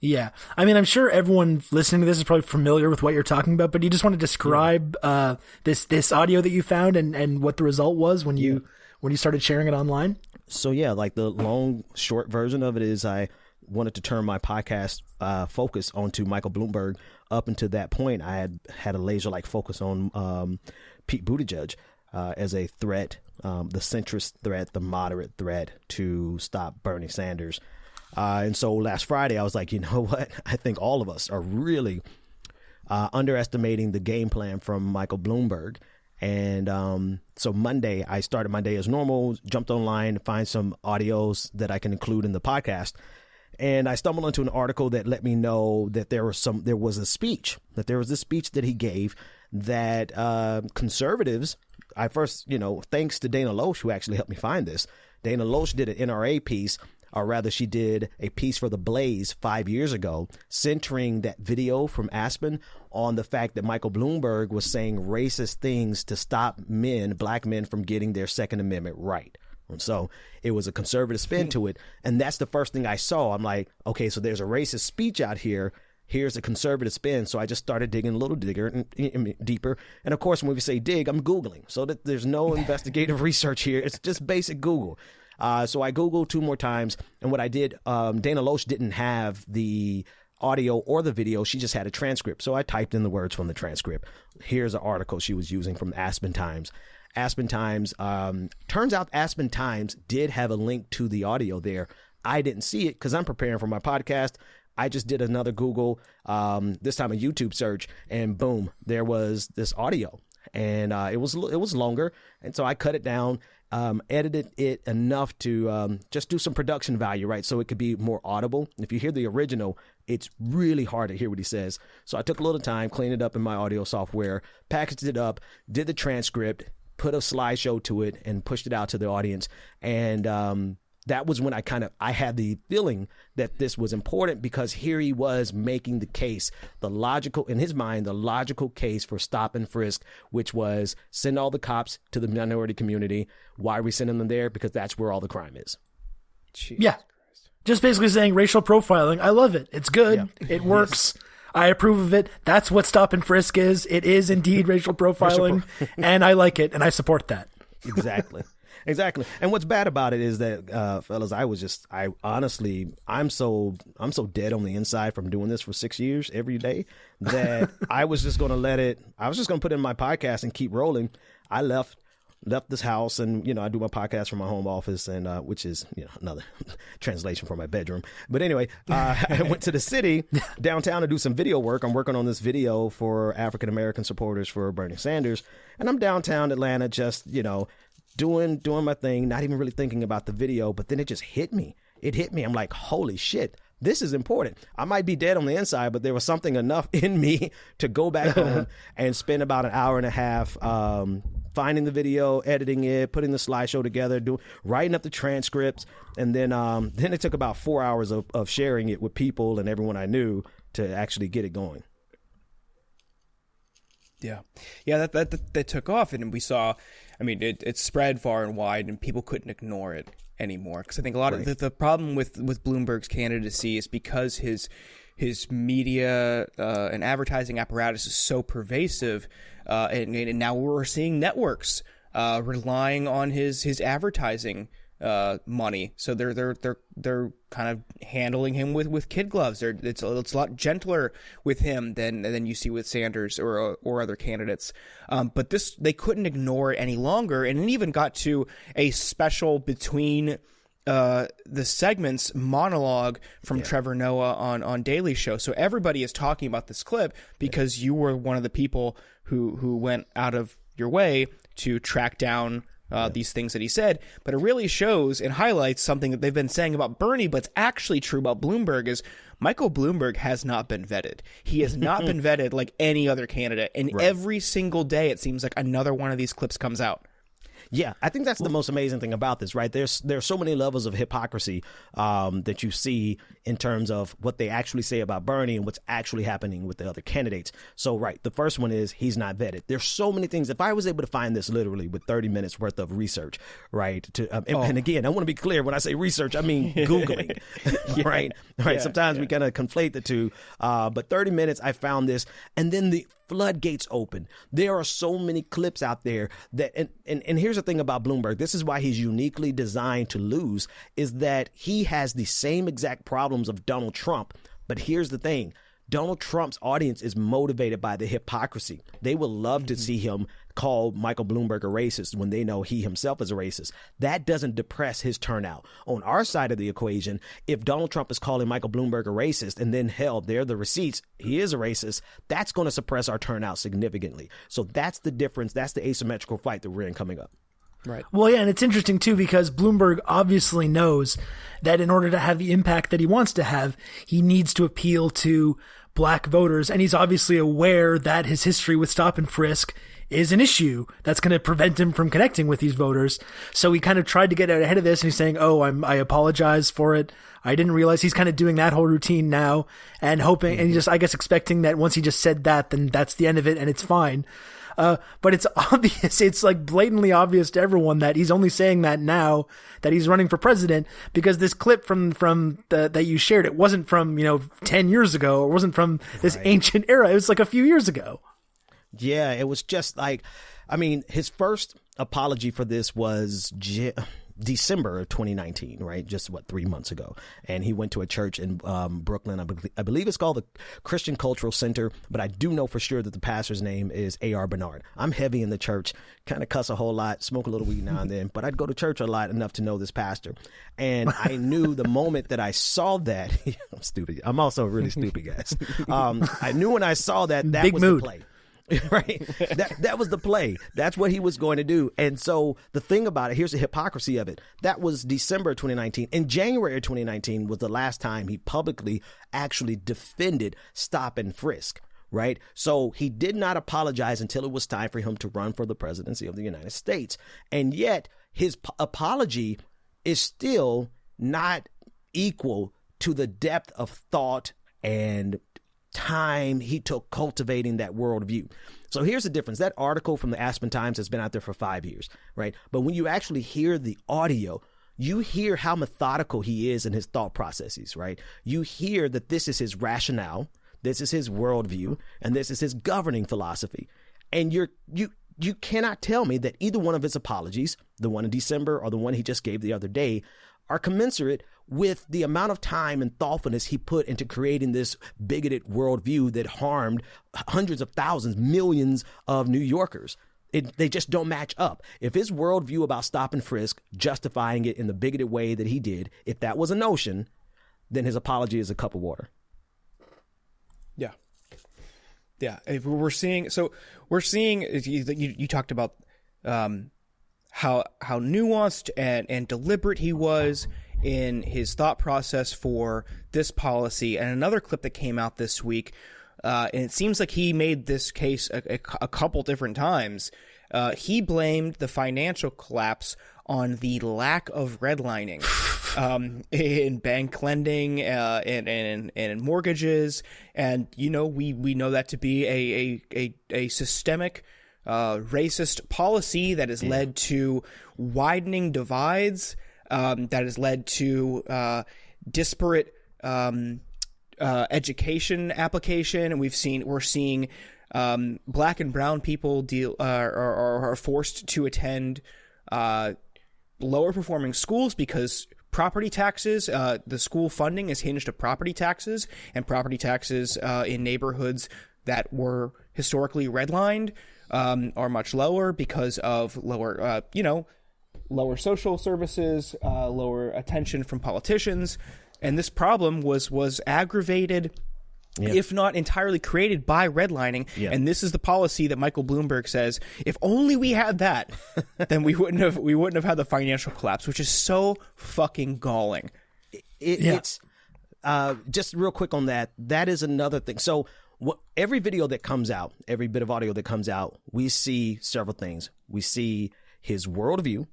Yeah. I mean, I'm sure everyone listening to this is probably familiar with what you're talking about, but you just want to describe yeah. uh, this this audio that you found and, and what the result was when you yeah. when you started sharing it online? So yeah, like the long short version of it is I wanted to turn my podcast uh, focus onto Michael Bloomberg. Up until that point, I had had a laser like focus on um, Pete Buttigieg uh, as a threat, um, the centrist threat, the moderate threat to stop Bernie Sanders. Uh, and so last Friday, I was like, you know [LAUGHS] what? I think all of us are really uh, underestimating the game plan from Michael Bloomberg. And um, so Monday, I started my day as normal, jumped online to find some audios that I can include in the podcast. And I stumbled into an article that let me know that there was some, there was a speech, that there was a speech that he gave that uh, conservatives I first, you know, thanks to Dana Loesch, who actually helped me find this. Dana Loesch did an NRA piece, or rather, she did a piece for The Blaze five years ago, centering that video from Aspen on the fact that Michael Bloomberg was saying racist things to stop men, black men, from getting their Second Amendment right. And So it was a conservative spin to it. And that's the first thing I saw. I'm like, okay, so there's a racist speech out here. Here's a conservative spin. So I just started digging a little digger and, deeper. And of course, when we say dig, I'm Googling. So that there's no investigative [LAUGHS] research here. It's just basic Google. Uh, so I Googled two more times. And what I did, um, Dana Loesch didn't have the audio or the video. She just had a transcript. So I typed in the words from the transcript. Here's an article she was using from Aspen Times. Aspen Times. Um, turns out Aspen Times did have a link to the audio there. I didn't see it because I'm preparing for my podcast. I just did another Google, um, this time a YouTube search, and boom, there was this audio, and uh, it was it was longer, and so I cut it down, um, edited it enough to um, just do some production value, right? So it could be more audible. If you hear the original, it's really hard to hear what he says. So I took a little time, cleaned it up in my audio software, packaged it up, did the transcript, put a slideshow to it and pushed it out to the audience. And um, that was when I kind of I had the feeling that this was important because here he was making the case, the logical in his mind, the logical case for stop and frisk, which was send all the cops to the minority community. Why are we sending them there? Because that's where all the crime is. Jesus Yeah. Just basically saying racial profiling. I love it. It's good. It works. I approve of it. That's what stop and frisk is. It is indeed racial profiling, [LAUGHS] and I like it, and I support that. exactly exactly. And what's bad about it is that uh fellas i was just i honestly i'm so i'm so dead on the inside from doing this for six years every day that [LAUGHS] i was just gonna let it i was just gonna put it in my podcast and keep rolling. I left left this house and you know i do my podcast from my home office and uh, which is you know another [LAUGHS] translation for my bedroom. But anyway uh, i went to the city [LAUGHS] downtown to do some video work. I'm working on this video for african american supporters for bernie sanders. And i'm downtown atlanta just you know doing doing my thing not even really thinking about the video but then it just hit me it hit me i'm like holy shit this is important. I might be dead on the inside, but there was something enough [LAUGHS] in me to go back [LAUGHS] home and spend about an hour and a half um, finding the video, editing it, putting the slideshow together, do, writing up the transcripts, and then um, [LAUGHS] then it took about four hours of, of sharing it with people and everyone I knew to actually get it going. Yeah, yeah, that that that, that took off, and we saw. I mean, it, it spread far and wide, and people couldn't ignore it anymore. Because I think a lot of the, the problem with with Bloomberg's candidacy is because his his media uh, and advertising apparatus is so pervasive, uh, and, and now we're seeing networks uh, relying on his his advertising uh, money. So they're they're they're they're kind of handling him with, with kid gloves. They're, it's a, it's a lot gentler with him than than you see with Sanders or or other candidates. Um, but this they couldn't ignore it any longer, and it even got to a special between. Uh, the segments monologue from Trevor Noah on on Daily Show. So everybody is talking about this clip because you were one of the people who who went out of your way to track down uh, these things that he said, but it really shows and highlights something that they've been saying about Bernie, but it's actually true about Bloomberg is Michael Bloomberg has not been vetted. He has not [LAUGHS] been vetted like any other candidate. And every single day, it seems like another one of these clips comes out. Yeah, I think that's the most amazing thing about this, right? There's there's so many levels of hypocrisy um, that you see in terms of what they actually say about Bernie and what's actually happening with the other candidates. So, right, the first one is he's not vetted. There's so many things. If I was able to find this literally with 30 minutes worth of research, right? To um, and, and again, I want to be clear when I say research, I mean [LAUGHS] googling, [LAUGHS] right? Right. Sometimes we kind of conflate the two, uh, but 30 minutes, I found this, and then the floodgates open. There are so many clips out there that, and, and, and here's the thing about Bloomberg. This is why he's uniquely designed to lose is that he has the same exact problems of Donald Trump. But here's the thing. Donald Trump's audience is motivated by the hypocrisy. They would love to mm-hmm. see him call Michael Bloomberg a racist when they know he himself is a racist. That doesn't depress his turnout. On our side of the equation, if Donald Trump is calling Michael Bloomberg a racist and then hell, there are the receipts, he is a racist, that's going to suppress our turnout significantly. So that's the difference. That's the asymmetrical fight that we're in coming up. Right. Well, yeah, and it's interesting too because Bloomberg obviously knows that in order to have the impact that he wants to have, he needs to appeal to black voters, and he's obviously aware that his history with stop and frisk is an issue that's going to prevent him from connecting with these voters. So he kind of tried to get out ahead of this, and he's saying, "Oh, I'm I apologize for it. I didn't realize." He's kind of doing that whole routine now, and hoping, and just I guess expecting that once he just said that, then that's the end of it, and it's fine. Uh, but it's [LAUGHS] obvious, it's like blatantly obvious to everyone that he's only saying that now that he's running for president because this clip from, from the, that you shared, it wasn't from, you know, 10 years ago. It wasn't from this ancient [LAUGHS] era. It was like a few years ago. Yeah, it was just like, I mean, his first apology for this was J- December of 2019, right? Just what, three months ago. And he went to a church in um, Brooklyn. I, be- I believe it's called the Christian Cultural Center, but I do know for sure that the pastor's name is A.R. Bernard. I'm heavy in the church, kind of cuss a whole lot, smoke a little weed now and then, but I'd go to church a lot enough to know this pastor. And I knew the moment that I saw that, [LAUGHS] I'm stupid. I'm also really stupid, guys. Um, I knew when I saw that, that Big was mood. the play. [LAUGHS] right? That that was the play. That's what he was going to do. And so the thing about it, here's the hypocrisy of it. That was December 2019. In January 2019 was the last time he publicly actually defended stop and frisk. Right. So he did not apologize until it was time for him to run for the presidency of the United States. And yet his p- apology is still not equal to the depth of thought and time he took cultivating that worldview. So here's the difference. That article from the Aspen Times has been out there for five years, right? But when you actually hear the audio, you hear how methodical he is in his thought processes, right? You hear that this is his rationale, this is his worldview, and this is his governing philosophy. And you're you you cannot tell me that either one of his apologies, the one in December or the one he just gave the other day, are commensurate with the amount of time and thoughtfulness he put into creating this bigoted worldview that harmed hundreds of thousands, millions of New Yorkers. It, they just don't match up. If his worldview about stop and frisk, justifying it in the bigoted way that he did, if that was a notion, then his apology is a cup of water. Yeah. Yeah. If We're seeing, so we're seeing, you, you, you talked about, um, how, how nuanced and, and deliberate he was in his thought process for this policy. And another clip that came out this week, uh, and it seems like he made this case a, a, a couple different times. Uh, he blamed the financial collapse on the lack of redlining [LAUGHS] um, in bank lending uh, and, and and mortgages, and you know we we know that to be a a a, a systemic. Uh, racist policy that has led to widening divides, um, that has led to uh, disparate um, uh, education application, and we've seen we're seeing um, black and brown people deal uh, are, are, forced to attend uh, lower performing schools because property taxes, uh, the school funding is hinged to property taxes, and property taxes uh, in neighborhoods that were historically redlined um, are much lower because of lower, uh, you know, lower social services, uh, lower attention from politicians, and this problem was was aggravated. If not entirely created by redlining, Yeah. and this is the policy that Michael Bloomberg says, if only we had that, [LAUGHS] then we wouldn't have we wouldn't have had the financial collapse, which is so fucking galling. it, Yeah. it's uh, just real quick on that. That is another thing. So what, every video that comes out, every bit of audio that comes out, we see several things. We see his worldview,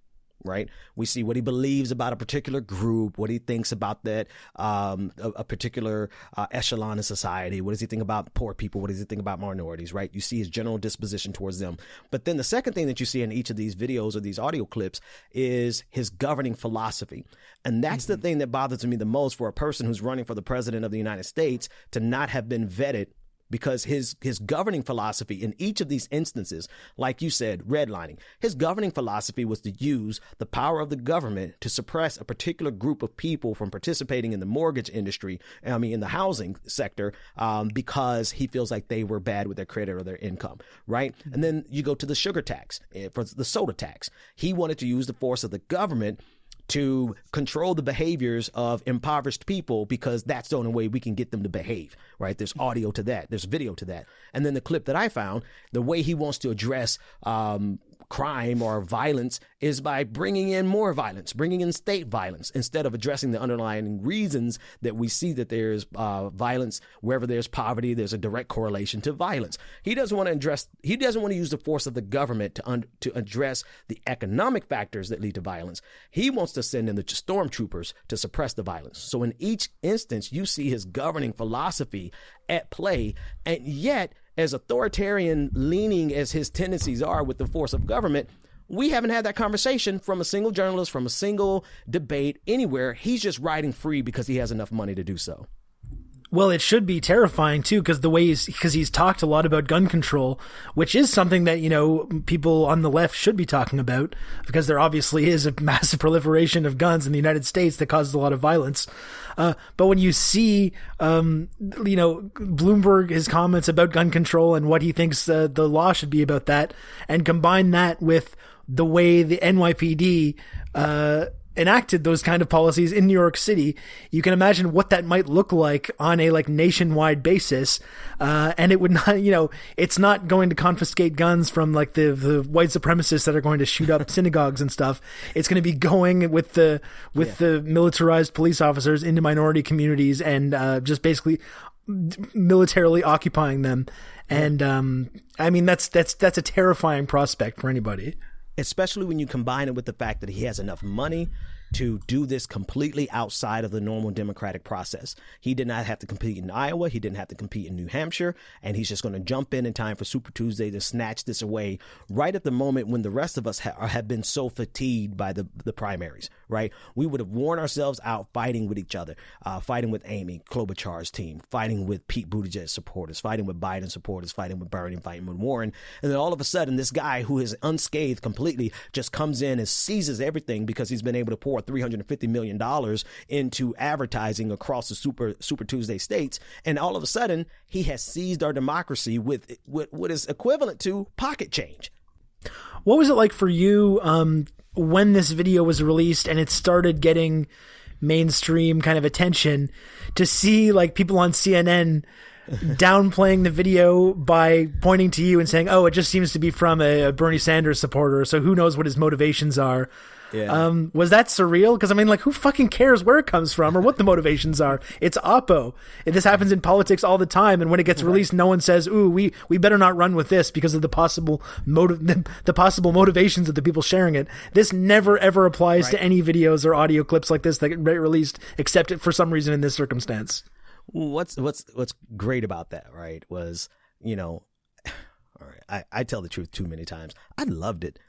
right? We see what he believes about a particular group, what he thinks about that um, a, a particular uh, echelon in society. What does he think about poor people? What does he think about minorities? Right? You see his general disposition towards them. But then the second thing that you see in each of these videos or these audio clips is his governing philosophy, and that's the thing that bothers me the most for a person who's running for the president of the United States to not have been vetted because his his governing philosophy in each of these instances, like you said, redlining, his governing philosophy was to use the power of the government to suppress a particular group of people from participating in the mortgage industry. I mean, in the housing sector, um, because he feels like they were bad with their credit or their income, right? And then you go to the sugar tax eh, for the soda tax. He wanted to use the force of the government to control the behaviors of impoverished people because that's the only way we can get them to behave, right? There's audio to that, there's video to that. And then the clip that I found, the way he wants to address um, crime or violence is by bringing in more violence, bringing in state violence instead of addressing the underlying reasons that we see that there's uh, violence wherever there's poverty. There's a direct correlation to violence. He doesn't want to address. He doesn't want to use the force of the government to un, to address the economic factors that lead to violence. He wants to send in the stormtroopers to suppress the violence. So in each instance, you see his governing philosophy at play, and yet as authoritarian leaning as his tendencies are with the force of government, we haven't had that conversation from a single journalist, from a single debate anywhere. He's just riding free because he has enough money to do so. Well, it should be terrifying too, because the way he's because he's talked a lot about gun control, which is something that you know people on the left should be talking about, because there obviously is a [LAUGHS] massive proliferation of guns in the United States that causes a lot of violence. Uh, but when you see, um, you know, Bloomberg his comments about gun control and what he thinks uh, the law should be about that, and combine that with the way the NYPD uh, enacted those kind of policies in New York City, you can imagine what that might look like on a like nationwide basis. Uh, and it would [LAUGHS] not, you know, it's not going to confiscate guns from like the, the white supremacists that are going to shoot up [LAUGHS] synagogues and stuff. It's going to be going with the, with yeah. the militarized police officers into minority communities and, uh, just basically militarily occupying them. And, um, I mean, that's, that's, that's a terrifying prospect for anybody especially when you combine it with the fact that he has enough money to do this completely outside of the normal democratic process. He did not have to compete in Iowa. He didn't have to compete in New Hampshire. And he's just going to jump in in time for Super Tuesday to snatch this away right at the moment when the rest of us ha- have been so fatigued by the, the primaries, right? We would have worn ourselves out fighting with each other, uh, fighting with Amy Klobuchar's team, fighting with Pete Buttigieg supporters, fighting with Biden supporters, fighting with Bernie, fighting with Warren. And then all of a sudden, this guy who is unscathed completely just comes in and seizes everything because he's been able to pour $350 million into advertising across the Super, Super Tuesday states. And all of a sudden, he has seized our democracy with, with what is equivalent to pocket change. What was it like for you um, when this video was released and it started getting mainstream kind of attention to see like people on CNN [LAUGHS] downplaying the video by pointing to you and saying, "Oh, it just seems to be from a, a Bernie Sanders supporter, so who knows what his motivations are." Yeah. Um, was that surreal? Because I mean, like, who fucking cares where it comes from or what the motivations are? It's Oppo. This happens in politics all the time, and when it gets released, no one says, "Ooh, we we better not run with this because of the possible motive, the, [LAUGHS] the possible motivations of the people sharing it." This never ever applies right. to any videos or audio clips like this that get released, except for some reason in this circumstance. What's what's what's great about that, right? Was you know, [SIGHS] all right, I, I tell the truth too many times. I loved it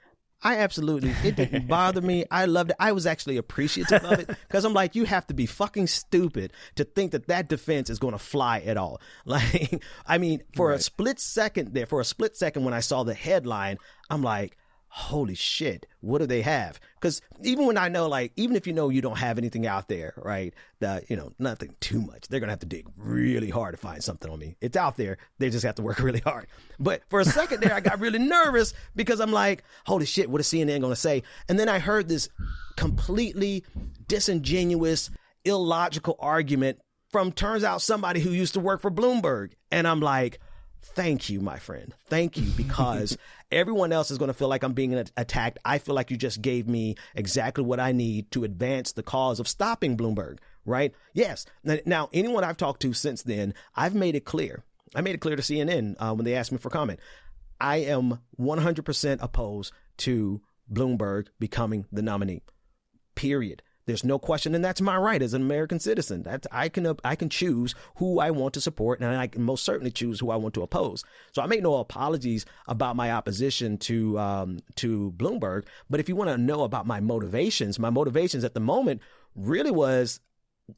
I absolutely, it didn't [LAUGHS] bother me. I loved it. I was actually appreciative of it because I'm like, you have to be fucking stupid to think that that defense is going to fly at all. [LAUGHS] Like, I mean, for right. a split second there, for a split second when I saw the headline, I'm like, holy shit, what do they have? Because even when I know, like, even if you know you don't have anything out there, right, that, you know, nothing too much, they're to have to dig really hard to find something on me. It's out there. They just have to work [LAUGHS] really hard. But for a second there, I got really [LAUGHS] nervous because I'm like, holy shit, what is CNN to say? And then I heard this completely disingenuous, illogical argument from, turns out, somebody who used to work for Bloomberg. And I'm like, thank you, my friend. Thank you because [LAUGHS] everyone else is going to feel like I'm being attacked. I feel like you just gave me exactly what I need to advance the cause of stopping Bloomberg, right? Yes. Now, anyone I've talked to since then, I've made it clear. I made it clear to CNN uh, when they asked me for comment. I am 100% opposed to Bloomberg becoming the nominee. Period. There's no question, and that's my right as an American citizen. That I can I can choose who I want to support, and I can most certainly choose who I want to oppose. So I make no apologies about my opposition to um, to Bloomberg. But if you want to know about my motivations, my motivations at the moment really was,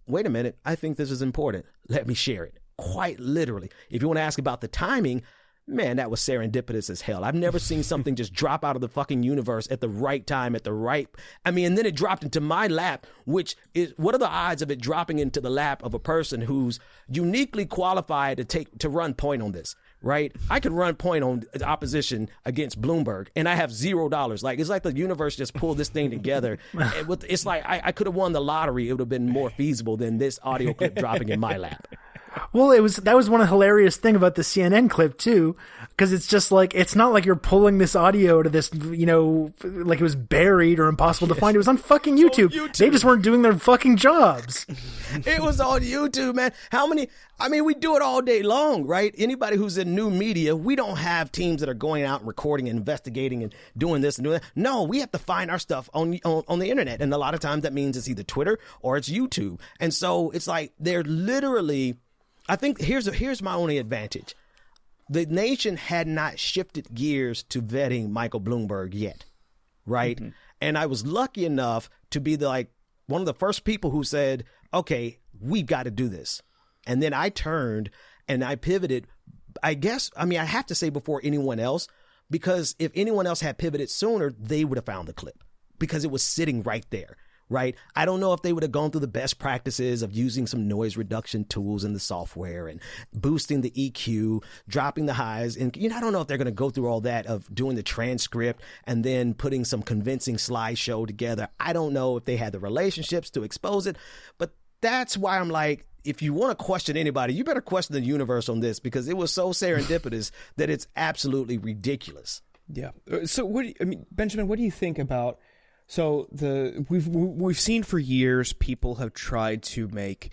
wait a minute, I think this is important. Let me share it. Quite literally. If you want to ask about the timing, man, that was serendipitous as hell. I've never seen something just drop out of the fucking universe at the right time, at the right. I mean, and then it dropped into my lap, which is what are the odds of it dropping into the lap of a person who's uniquely qualified to take to run point on this? Right, I could run point on opposition against Bloomberg, and I have zero dollars. Like it's like the universe just pulled this thing together. it's like I, I could have won the lottery; it would have been more feasible than this audio clip dropping in my lap. Well, it was that was one of the hilarious thing about the CNN clip too, because it's just like it's not like you're pulling this audio to this, you know, like it was buried or impossible yes. to find. It was on fucking YouTube. On YouTube. They just weren't doing their fucking jobs. [LAUGHS] it was on YouTube, man. How many? I mean, we do it all day long, right? Anybody who's in new media, we don't have teams that are going out and recording and investigating and doing this and doing that. No, we have to find our stuff on, on, on the internet. And a lot of times that means it's either Twitter or it's YouTube. And so it's like they're literally I think here's here's my only advantage. the nation had not shifted gears to vetting Michael Bloomberg yet, right? Mm-hmm. And I was lucky enough to be the like one of the first people who said, "Okay, we've got to do this." And then I turned and I pivoted. I guess I mean I have to say before anyone else because if anyone else had pivoted sooner, they would have found the clip because it was sitting right there right? I don't know if they would have gone through the best practices of using some noise reduction tools in the software and boosting the EQ, dropping the highs. And, you know, I don't know if they're going to go through all that of doing the transcript and then putting some convincing slideshow together. I don't know if they had the relationships to expose it, but that's why I'm like, if you want to question anybody, you better question the universe on this because it was so serendipitous [LAUGHS] that it's absolutely ridiculous. Yeah. Uh, So what do you, I mean, Benjamin, what do you think about so the we've we've seen for years people have tried to make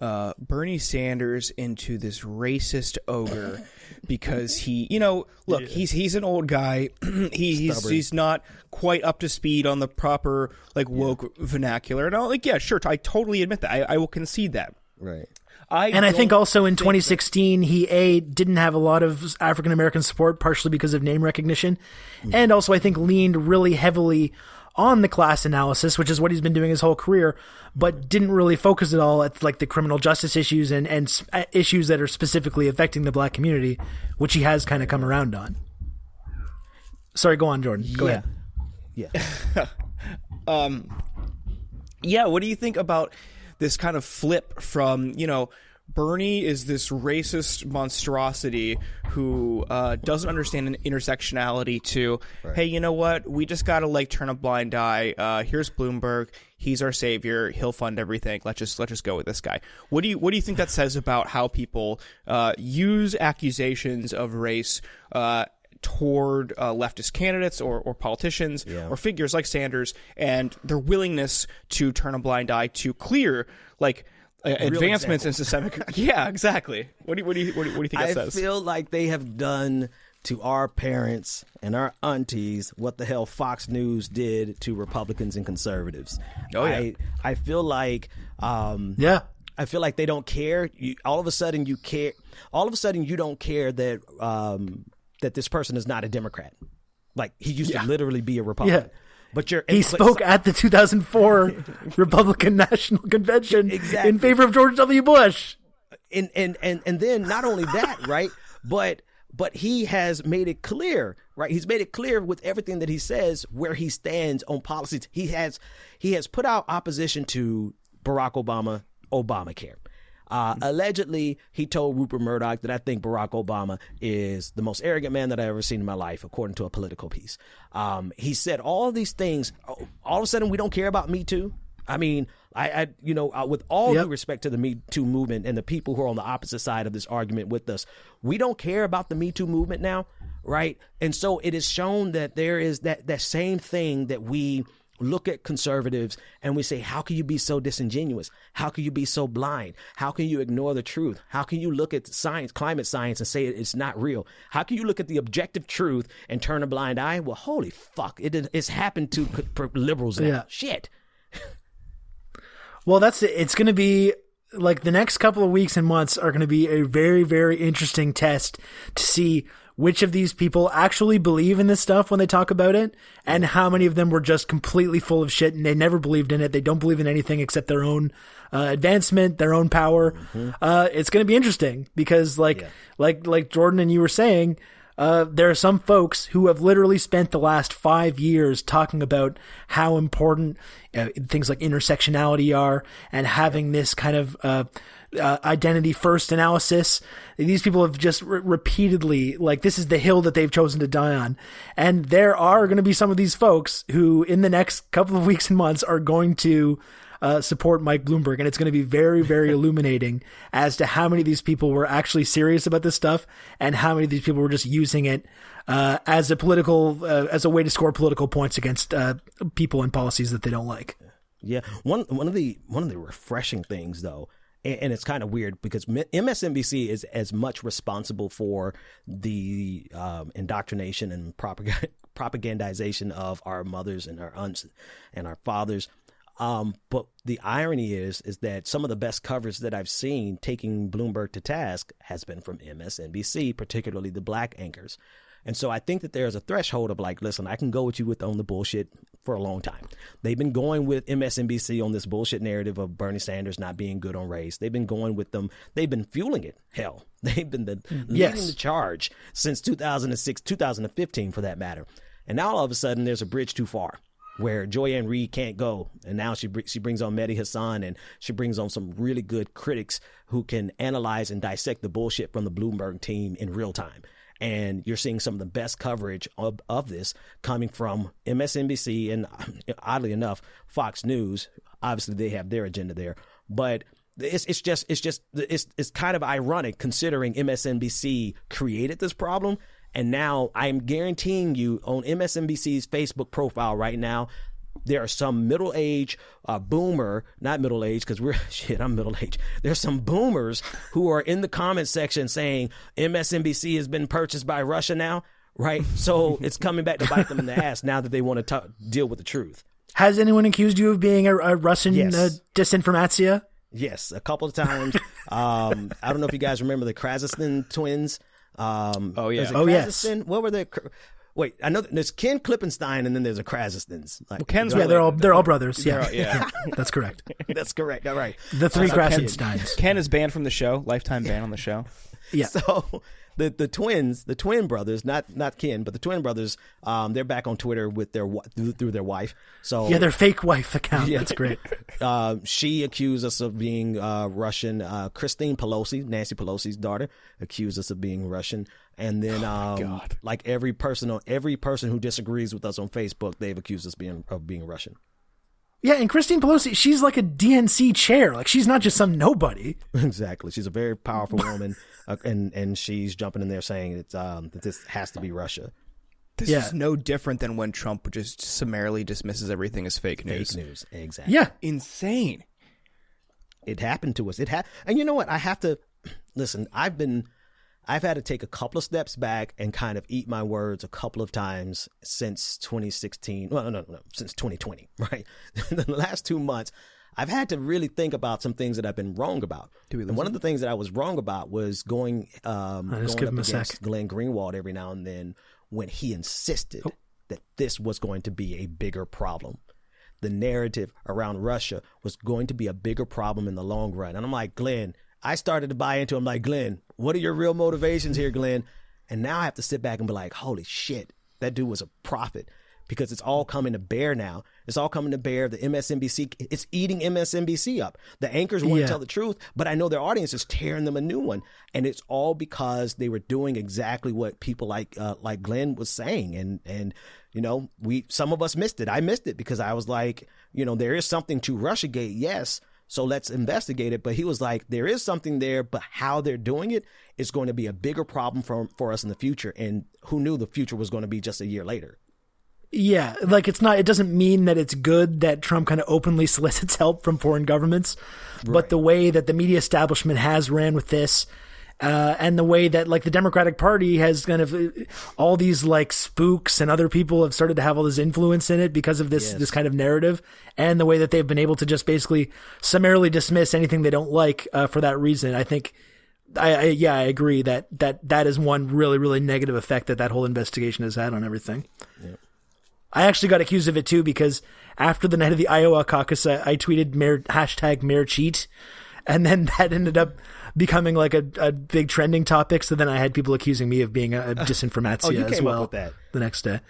uh, Bernie Sanders into this racist ogre [LAUGHS] because he, you know, look, he's he's an old guy. [CLEARS THROAT] he, he's he's not quite up to speed on the proper like woke vernacular. And I'm like, yeah, sure, I totally admit that. I, I will concede that. Right. I And I think also in think that- 2016, he a didn't have a lot of African American support, partially because of name recognition, and also I think leaned really heavily on the class analysis, which is what he's been doing his whole career, but didn't really focus at all at like the criminal justice issues and and uh, issues that are specifically affecting the black community, which he has kind of come around on. Sorry, go on, Jordan. Go yeah. ahead. Yeah. [LAUGHS] yeah, what do you think about this kind of flip from, you know, Bernie is this racist monstrosity who uh, doesn't understand an intersectionality to, hey, you know what? We just got to like turn a blind eye. Uh, here's Bloomberg. He's our savior. He'll fund everything. Let's just let's just go with this guy. What do you what do you think that says about how people uh, use accusations of race? Uh, toward uh, leftist candidates or, or politicians or figures like Sanders and their willingness to turn a blind eye to clear like uh, advancements in systemic. [LAUGHS] [LAUGHS] yeah, exactly. What do you, what do you what do you, what do you think I that says? I feel like they have done to our parents and our aunties what the hell Fox News did to Republicans and conservatives. Oh, yeah. I, I feel like um, Yeah. I feel like they don't care. You, all of a sudden, you care. All of a sudden, you don't care that um, that this person is not a Democrat. Like he used to literally be a Republican. Yeah. But you're He spoke at the 2004 [LAUGHS] Republican National Convention Exactly. in favor of George W. Bush. and and and and then not only that, right? But but he has made it clear, right? He's made it clear with everything that he says where he stands on policies. He has he has put out opposition to Barack Obama Obamacare. Uh, allegedly, he told Rupert Murdoch that I think Barack Obama is the most arrogant man that I've ever seen in my life, according to a political piece. Um, he said all these things. All of a sudden, we don't care about Me Too. I mean, I, I you know, uh, with all Yep. due respect to the Me Too movement and the people who are on the opposite side of this argument with us, we don't care about the Me Too movement now, right? And so it is shown that there is that that same thing that we look at conservatives and we say, how can you be so disingenuous? How can you be so blind? How can you ignore the truth? How can you look at science, climate science, and say it's not real? How can you look at the objective truth and turn a blind eye? Well, holy fuck, it, it's happened to liberals now. Yeah. Shit. Well, that's it. It's going to be like the next couple of weeks and months are going to be a very, very interesting test to see which of these people actually believe in this stuff when they talk about it and how many of them were just completely full of shit and they never believed in it. They don't believe in anything except their own uh, advancement, their own power. Uh, it's going to be interesting because like, like, like Jordan and you were saying, uh, there are some folks who have literally spent the last five years talking about how important uh, things like intersectionality are and having this kind of uh, uh, identity first analysis. These people have just re- repeatedly, like, this is the hill that they've chosen to die on. And there are going to be some of these folks who, in the next couple of [LAUGHS] weeks and months, are going to uh, support Mike Bloomberg, and it's going to be very, very [LAUGHS] illuminating as to how many of these people were actually serious about this stuff, and how many of these people were just using it uh, as a political, uh, as a way to score political points against uh, people and policies that they don't like. Yeah, one one of the one of the refreshing things though, and, it's kind of weird because MSNBC is as much responsible for the um, indoctrination and propag- [LAUGHS] propagandization of our mothers and our aunts and our fathers Um, but the irony is, is that some of the best coverage that I've seen taking Bloomberg to task has been from MSNBC, particularly the black anchors. And so I think that there's a threshold of like, listen, I can go with you with on the bullshit for a long time. They've been going with MSNBC on this bullshit narrative of Bernie Sanders not being good on race. They've been going with them. They've been fueling it. Hell, [LAUGHS] they've been the mm-hmm. leading the charge since 2006, 2015 for that matter. And now all of a sudden there's a bridge too far where Joy-Ann Reid can't go, and now she she brings on Mehdi Hasan, and she brings on some really good critics who can analyze and dissect the bullshit from the Bloomberg team in real time. And you're seeing some of the best coverage of, of this coming from MSNBC and [CLEARS THROAT] oddly enough, Fox News. Obviously, they have their agenda there, but it's it's just it's just it's it's kind of ironic considering MSNBC created this problem and now I'm guaranteeing you on MSNBC's Facebook profile right now, there are some middle age uh, boomer, not middle age because we're [LAUGHS] shit. I'm middle age. There's some boomers who are in the comment section saying MSNBC has been purchased by Russia now, right? So [LAUGHS] it's coming back to bite them in the ass now that they want to ta- deal with the truth. Has anyone accused you of being a, a Russian Yes. uh, disinformatia? Yes, a couple of times. um, I don't know if you guys remember the Krassenstein twins. Um, Oh, yeah. is it Oh, yes. What were they? Wait, I know that there's Ken Klippenstein and then there's a Krassensteins. Like, Ken's Yeah, they're all they're all brothers. Yeah, all- yeah. [LAUGHS] that's correct. [LAUGHS] that's correct. All right. The three Also, Ken- Krassensteins. Ken is banned from the show, lifetime ban on the show. Yeah. [LAUGHS] So the the twins, the twin brothers, not not Ken, but the twin brothers, um, they're back on Twitter with their through, their wife. So Yeah, their fake wife account. Yeah. That's great. [LAUGHS] uh, she accused us of being uh, Russian. Uh, Christine Pelosi, Nancy Pelosi's daughter, accused us of being Russian. And then, um, God. like every person on every person who disagrees with us on Facebook, they've accused us being of being Russian. Yeah, and Christine Pelosi, she's like a DNC chair. Like she's not just some nobody. [LAUGHS] exactly, she's a very powerful woman, [LAUGHS] uh, and and she's jumping in there saying it's, um, that this has to be Russia. This Yeah. is no different than when Trump just summarily dismisses everything as fake news. Fake news, exactly. Yeah. Insane. it happened to us. It had, and you know what? I have to [CLEARS THROAT] listen. I've been, I've had to take a couple of steps back and kind of eat my words a couple of times since 2016. Well, no, no, no, since 2020, [LAUGHS] right? the last two months, I've had to really think about some things that I've been wrong about. and one of the things that I was wrong about was going, um, Uh, just going give up him a against sec. Glenn Greenwald every now and then when he insisted Oh. that this was going to be a bigger problem the narrative around Russia was going to be a bigger problem in the long run. And I'm like, Glenn, I started to buy into. I'm like, Glenn, what are your real motivations here, Glenn? And now I have to sit back and be like, holy shit, that dude was a prophet because it's all coming to bear now. It's all coming to bear. The MSNBC, it's eating MSNBC up. The anchors want Yeah. to tell the truth, but I know their audience is tearing them a new one, and it's all because they were doing exactly what people like uh, like Glenn was saying, and and you know we some of us missed it. I missed it because I was like, you know, there is something to RussiaGate, yes. So let's investigate it. But he was like, there is something there, but how they're doing it is going to be a bigger problem for for us in the future. And who knew the future was going to be just a year later? Yeah, like it's not. It doesn't mean that it's good that Trump kind of openly [LAUGHS] solicits help from foreign governments, but the way that the media establishment has ran with this, uh, and the way that like the Democratic Party has kind of uh, all these like spooks and other people have started to have all this influence in it because of this this kind of narrative, and the way that they've been able to just basically summarily dismiss anything they don't like uh, for that reason. I think. I, I yeah, I agree that that that is one really really negative effect that that whole investigation has had on everything. I actually got accused of it too because after the night of the Iowa caucus, I, I tweeted mayor, hashtag mayor cheat. And then [LAUGHS] that ended up becoming like a, a big trending topic. So then I had people accusing me of being a, a disinformatia [LAUGHS] Oh, you as well with that. the next day.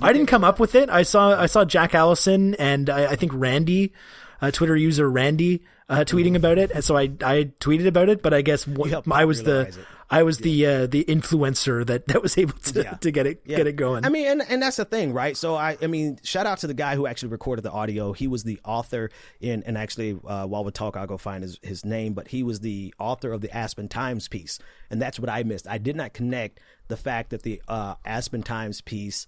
I didn't come up with it. I saw, I saw Jack Allison and I, I think Randy, uh, Twitter user Randy, uh, tweeting about it. And so I, I tweeted about it, but I guess one- I was the, it. I was the, uh, the influencer that, that was able to, Yeah. to get it, Yeah. get it going. I mean, and, and that's the thing, right? So I, I mean, shout out to the guy who actually recorded the audio. He was the author in, and actually, uh, while we talk, I'll go find his, his name, but he was the author of the Aspen Times piece. And that's what I missed. I did not connect the fact that the, uh, Aspen Times piece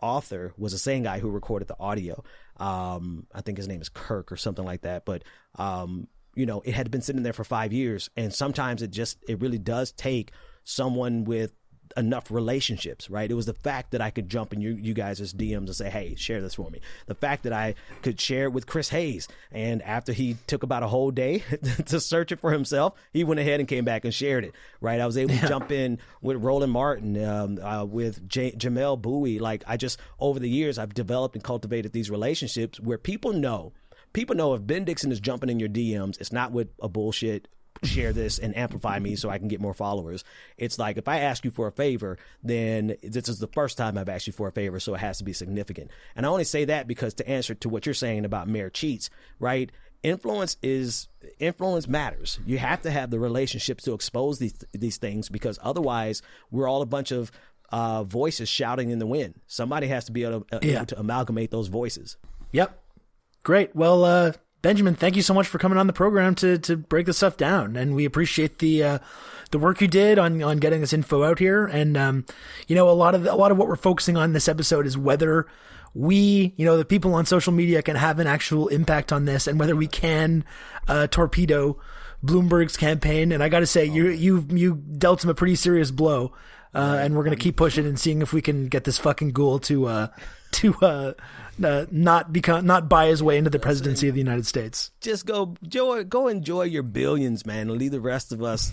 author was the same guy who recorded the audio. Um, I think his name is Kirk or something like that. But, um, you know, it had been sitting there for five years. And sometimes it just, it really does take someone with enough relationships, right? It was the fact that I could jump in you, you guys' DMs and say, hey, share this for me. The fact that I could share it with Chris Hayes. And after he took about a whole day [LAUGHS] to search it for himself, he went ahead and came back and shared it, right? I was able to jump in with Roland Martin, um, uh, with J- Jamelle Bouie. Like, I just, over the years, I've developed and cultivated these relationships where people know people know if Ben Dixon is jumping in your DMs, it's not with a bullshit share this and amplify me so I can get more followers. It's like if I ask you for a favor, then this is the first time I've asked you for a favor, so it has to be significant. And I only say that because to answer to what you're saying about Mayor Cheats, right? Influence is influence matters. You have to have the relationships to expose these these things because otherwise we're all a bunch of uh, voices shouting in the wind. Somebody has to be able to, uh, Yeah. able to amalgamate those voices. Yep. Great. Well, uh, Benjamin, thank you so much for coming on the program to to break this stuff down, and we appreciate the uh, the work you did on on getting this info out here. And um, you know, a lot of the, a lot of what we're focusing on this episode is whether we, you know, the people on social media can have an actual impact on this, and whether we can uh, torpedo Bloomberg's campaign. And I got to say, you you you dealt him a pretty serious blow. Uh, and we're gonna keep pushing and seeing if we can get this fucking ghoul to uh, [LAUGHS] to uh, not become not buy his way into the presidency of the United States. just go enjoy, go enjoy your billions, man, and leave the rest of us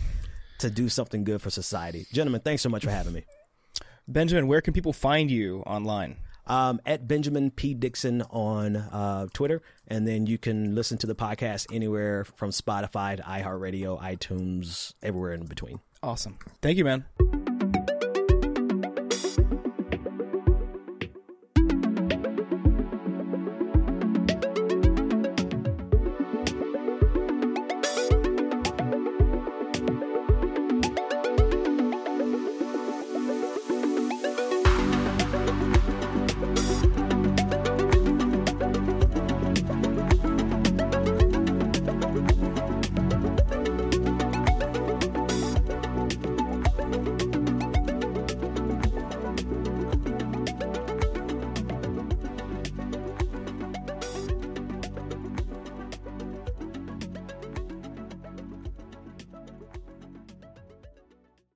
to do something good for society. Gentlemen, thanks so much for having me. Benjamin, where can people find you online? Um, at Benjamin P. Dixon on uh, Twitter, and then you can listen to the podcast anywhere from Spotify to iHeartRadio, iTunes, everywhere in between. Awesome. Thank you, man.